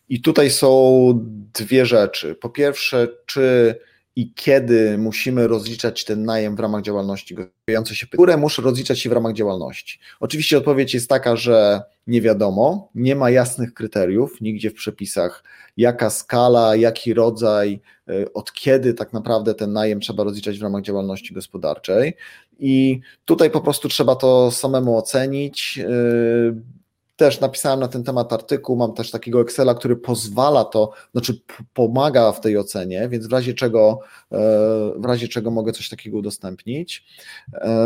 S2: I tutaj są dwie rzeczy. Po pierwsze, czy i kiedy musimy rozliczać ten najem w ramach działalności gospodarczej, się które muszę rozliczać się w ramach działalności. Oczywiście odpowiedź jest taka, że nie wiadomo, nie ma jasnych kryteriów nigdzie w przepisach, jaka skala, jaki rodzaj, y, od kiedy tak naprawdę ten najem trzeba rozliczać w ramach działalności gospodarczej. I tutaj po prostu trzeba to samemu ocenić, y, też napisałem na ten temat artykuł, mam też takiego Excela, który pozwala to, znaczy pomaga w tej ocenie, więc w razie czego, e, w razie czego mogę coś takiego udostępnić. E,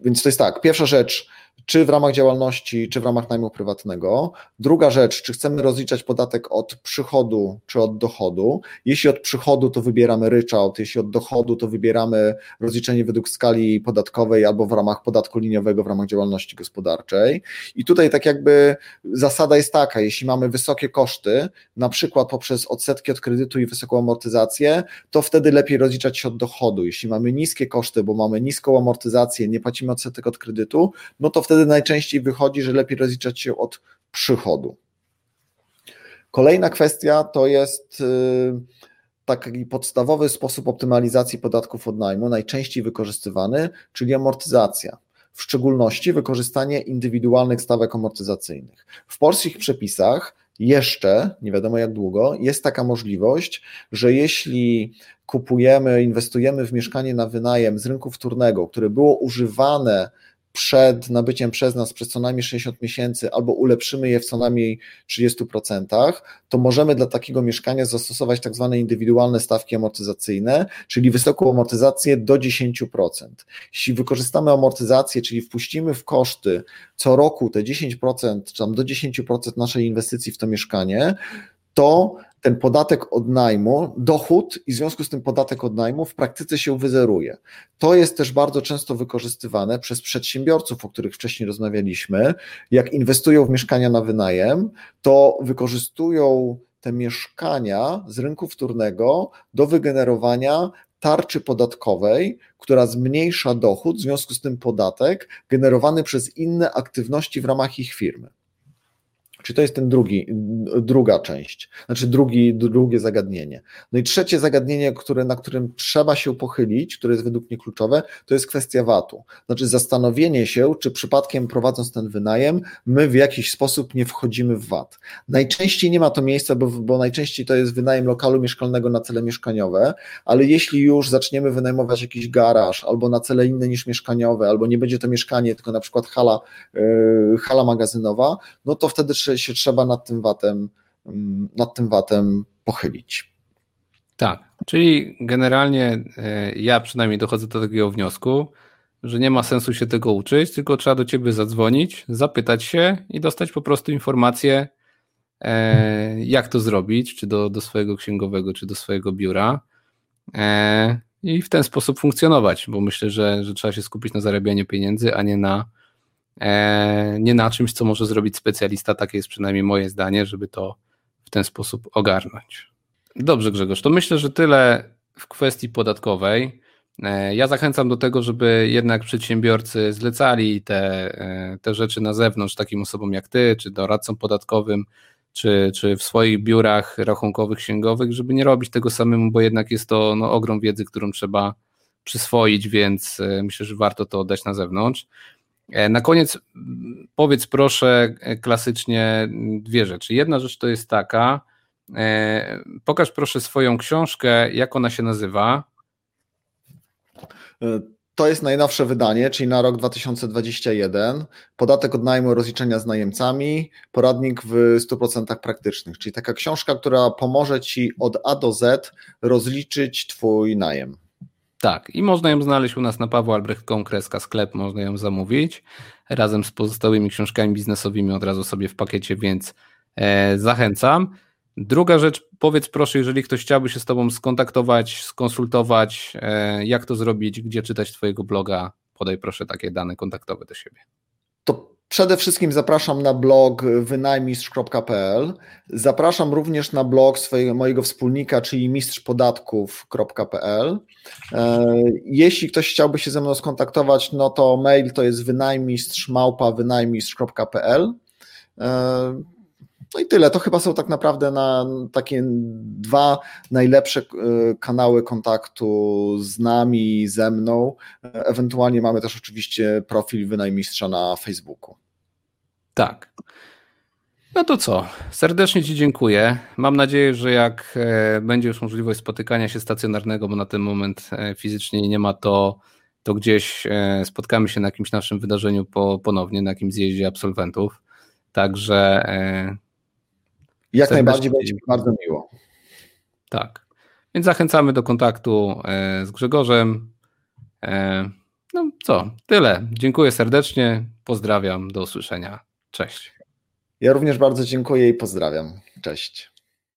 S2: więc to jest tak, pierwsza rzecz, czy w ramach działalności, czy w ramach najmu prywatnego. Druga rzecz, czy chcemy rozliczać podatek od przychodu, czy od dochodu. Jeśli od przychodu, to wybieramy ryczałt, jeśli od dochodu, to wybieramy rozliczenie według skali podatkowej albo w ramach podatku liniowego w ramach działalności gospodarczej. I tutaj tak jakby zasada jest taka, jeśli mamy wysokie koszty, na przykład poprzez odsetki od kredytu i wysoką amortyzację, to wtedy lepiej rozliczać się od dochodu. Jeśli mamy niskie koszty, bo mamy niską amortyzację, nie płacimy odsetek od kredytu, no to to wtedy najczęściej wychodzi, że lepiej rozliczać się od przychodu. Kolejna kwestia to jest y, taki podstawowy sposób optymalizacji podatków od najmu, najczęściej wykorzystywany, czyli amortyzacja. W szczególności wykorzystanie indywidualnych stawek amortyzacyjnych. W polskich przepisach jeszcze, nie wiadomo jak długo, jest taka możliwość, że jeśli kupujemy, inwestujemy w mieszkanie na wynajem z rynku wtórnego, które było używane przed nabyciem przez nas przez co najmniej 60 miesięcy, albo ulepszymy je w co najmniej 30%, to możemy dla takiego mieszkania zastosować tak zwane indywidualne stawki amortyzacyjne, czyli wysoką amortyzację do 10%. Jeśli wykorzystamy amortyzację, czyli wpuścimy w koszty co roku te 10%, czy tam do 10% naszej inwestycji w to mieszkanie, to ten podatek od najmu, dochód i w związku z tym podatek od najmu w praktyce się wyzeruje. To jest też bardzo często wykorzystywane przez przedsiębiorców, o których wcześniej rozmawialiśmy. Jak inwestują w mieszkania na wynajem, to wykorzystują te mieszkania z rynku wtórnego do wygenerowania tarczy podatkowej, która zmniejsza dochód, w związku z tym podatek generowany przez inne aktywności w ramach ich firmy. Czyli to jest ten drugi, druga część, znaczy drugi, drugie zagadnienie. No i trzecie zagadnienie, które, na którym trzeba się pochylić, które jest według mnie kluczowe, to jest kwestia VAT-u. Znaczy zastanowienie się, czy przypadkiem prowadząc ten wynajem, my w jakiś sposób nie wchodzimy w VAT. Najczęściej nie ma to miejsca, bo, bo najczęściej to jest wynajem lokalu mieszkalnego na cele mieszkaniowe, ale jeśli już zaczniemy wynajmować jakiś garaż albo na cele inne niż mieszkaniowe, albo nie będzie to mieszkanie, tylko na przykład hala, yy, hala magazynowa, no to wtedy trzeba się trzeba nad tym watem, mm, nad tym watem pochylić.
S1: Tak, czyli generalnie e, ja przynajmniej dochodzę do takiego wniosku, że nie ma sensu się tego uczyć, tylko trzeba do ciebie zadzwonić, zapytać się i dostać po prostu informację, e, jak to zrobić, czy do, do swojego księgowego, czy do swojego biura. E, I w ten sposób funkcjonować, bo myślę, że, że trzeba się skupić na zarabianiu pieniędzy, a nie na nie na czymś, co może zrobić specjalista. Takie jest przynajmniej moje zdanie, żeby to w ten sposób ogarnąć. Dobrze, Grzegorz, to myślę, że tyle w kwestii podatkowej. E, ja zachęcam do tego, żeby jednak przedsiębiorcy zlecali te, e, te rzeczy na zewnątrz takim osobom jak ty, czy doradcom podatkowym, czy, czy w swoich biurach rachunkowych, księgowych, żeby nie robić tego samemu, bo jednak jest to no, ogrom wiedzy, którą trzeba przyswoić, więc myślę, że warto to oddać na zewnątrz. E, na koniec powiedz proszę e, klasycznie dwie rzeczy. Jedna rzecz to jest taka, e, pokaż proszę swoją książkę, jak ona się nazywa.
S2: To jest najnowsze wydanie, czyli na rok 2021. Podatek od najmu rozliczenia z najemcami, poradnik w 100% praktycznych, czyli taka książka, która pomoże Ci od A do Z rozliczyć Twój najem.
S1: Tak, i można ją znaleźć u nas na pawłoalbrecht.com, kreska sklep, można ją zamówić razem z pozostałymi książkami biznesowymi od razu sobie w pakiecie, więc e, zachęcam. Druga rzecz, powiedz proszę, jeżeli ktoś chciałby się z Tobą skontaktować, skonsultować, e, jak to zrobić, gdzie czytać Twojego bloga, podaj proszę takie dane kontaktowe do siebie.
S2: Przede wszystkim zapraszam na blog wynajmistrz.pl. Zapraszam również na blog swojego, mojego wspólnika, czyli mistrzpodatków.pl. E, jeśli ktoś chciałby się ze mną skontaktować, no to mail to jest wynajmistrz.pl. No i tyle. To chyba są tak naprawdę na takie dwa najlepsze e, kanały kontaktu z nami, ze mną. Ewentualnie mamy też oczywiście profil wynajmistrza na Facebooku.
S1: Tak. No to co? Serdecznie Ci dziękuję. Mam nadzieję, że jak e, będzie już możliwość spotykania się stacjonarnego, bo na ten moment e, fizycznie nie ma, to, to gdzieś spotkamy się na jakimś naszym wydarzeniu po, ponownie, na jakimś zjeździe absolwentów. Także
S2: jak najbardziej będzie mi bardzo miło.
S1: Tak. Więc zachęcamy do kontaktu e, z Grzegorzem. E, no co, tyle. Dziękuję serdecznie. Pozdrawiam. Do usłyszenia. Cześć.
S2: Ja również bardzo dziękuję i pozdrawiam. Cześć.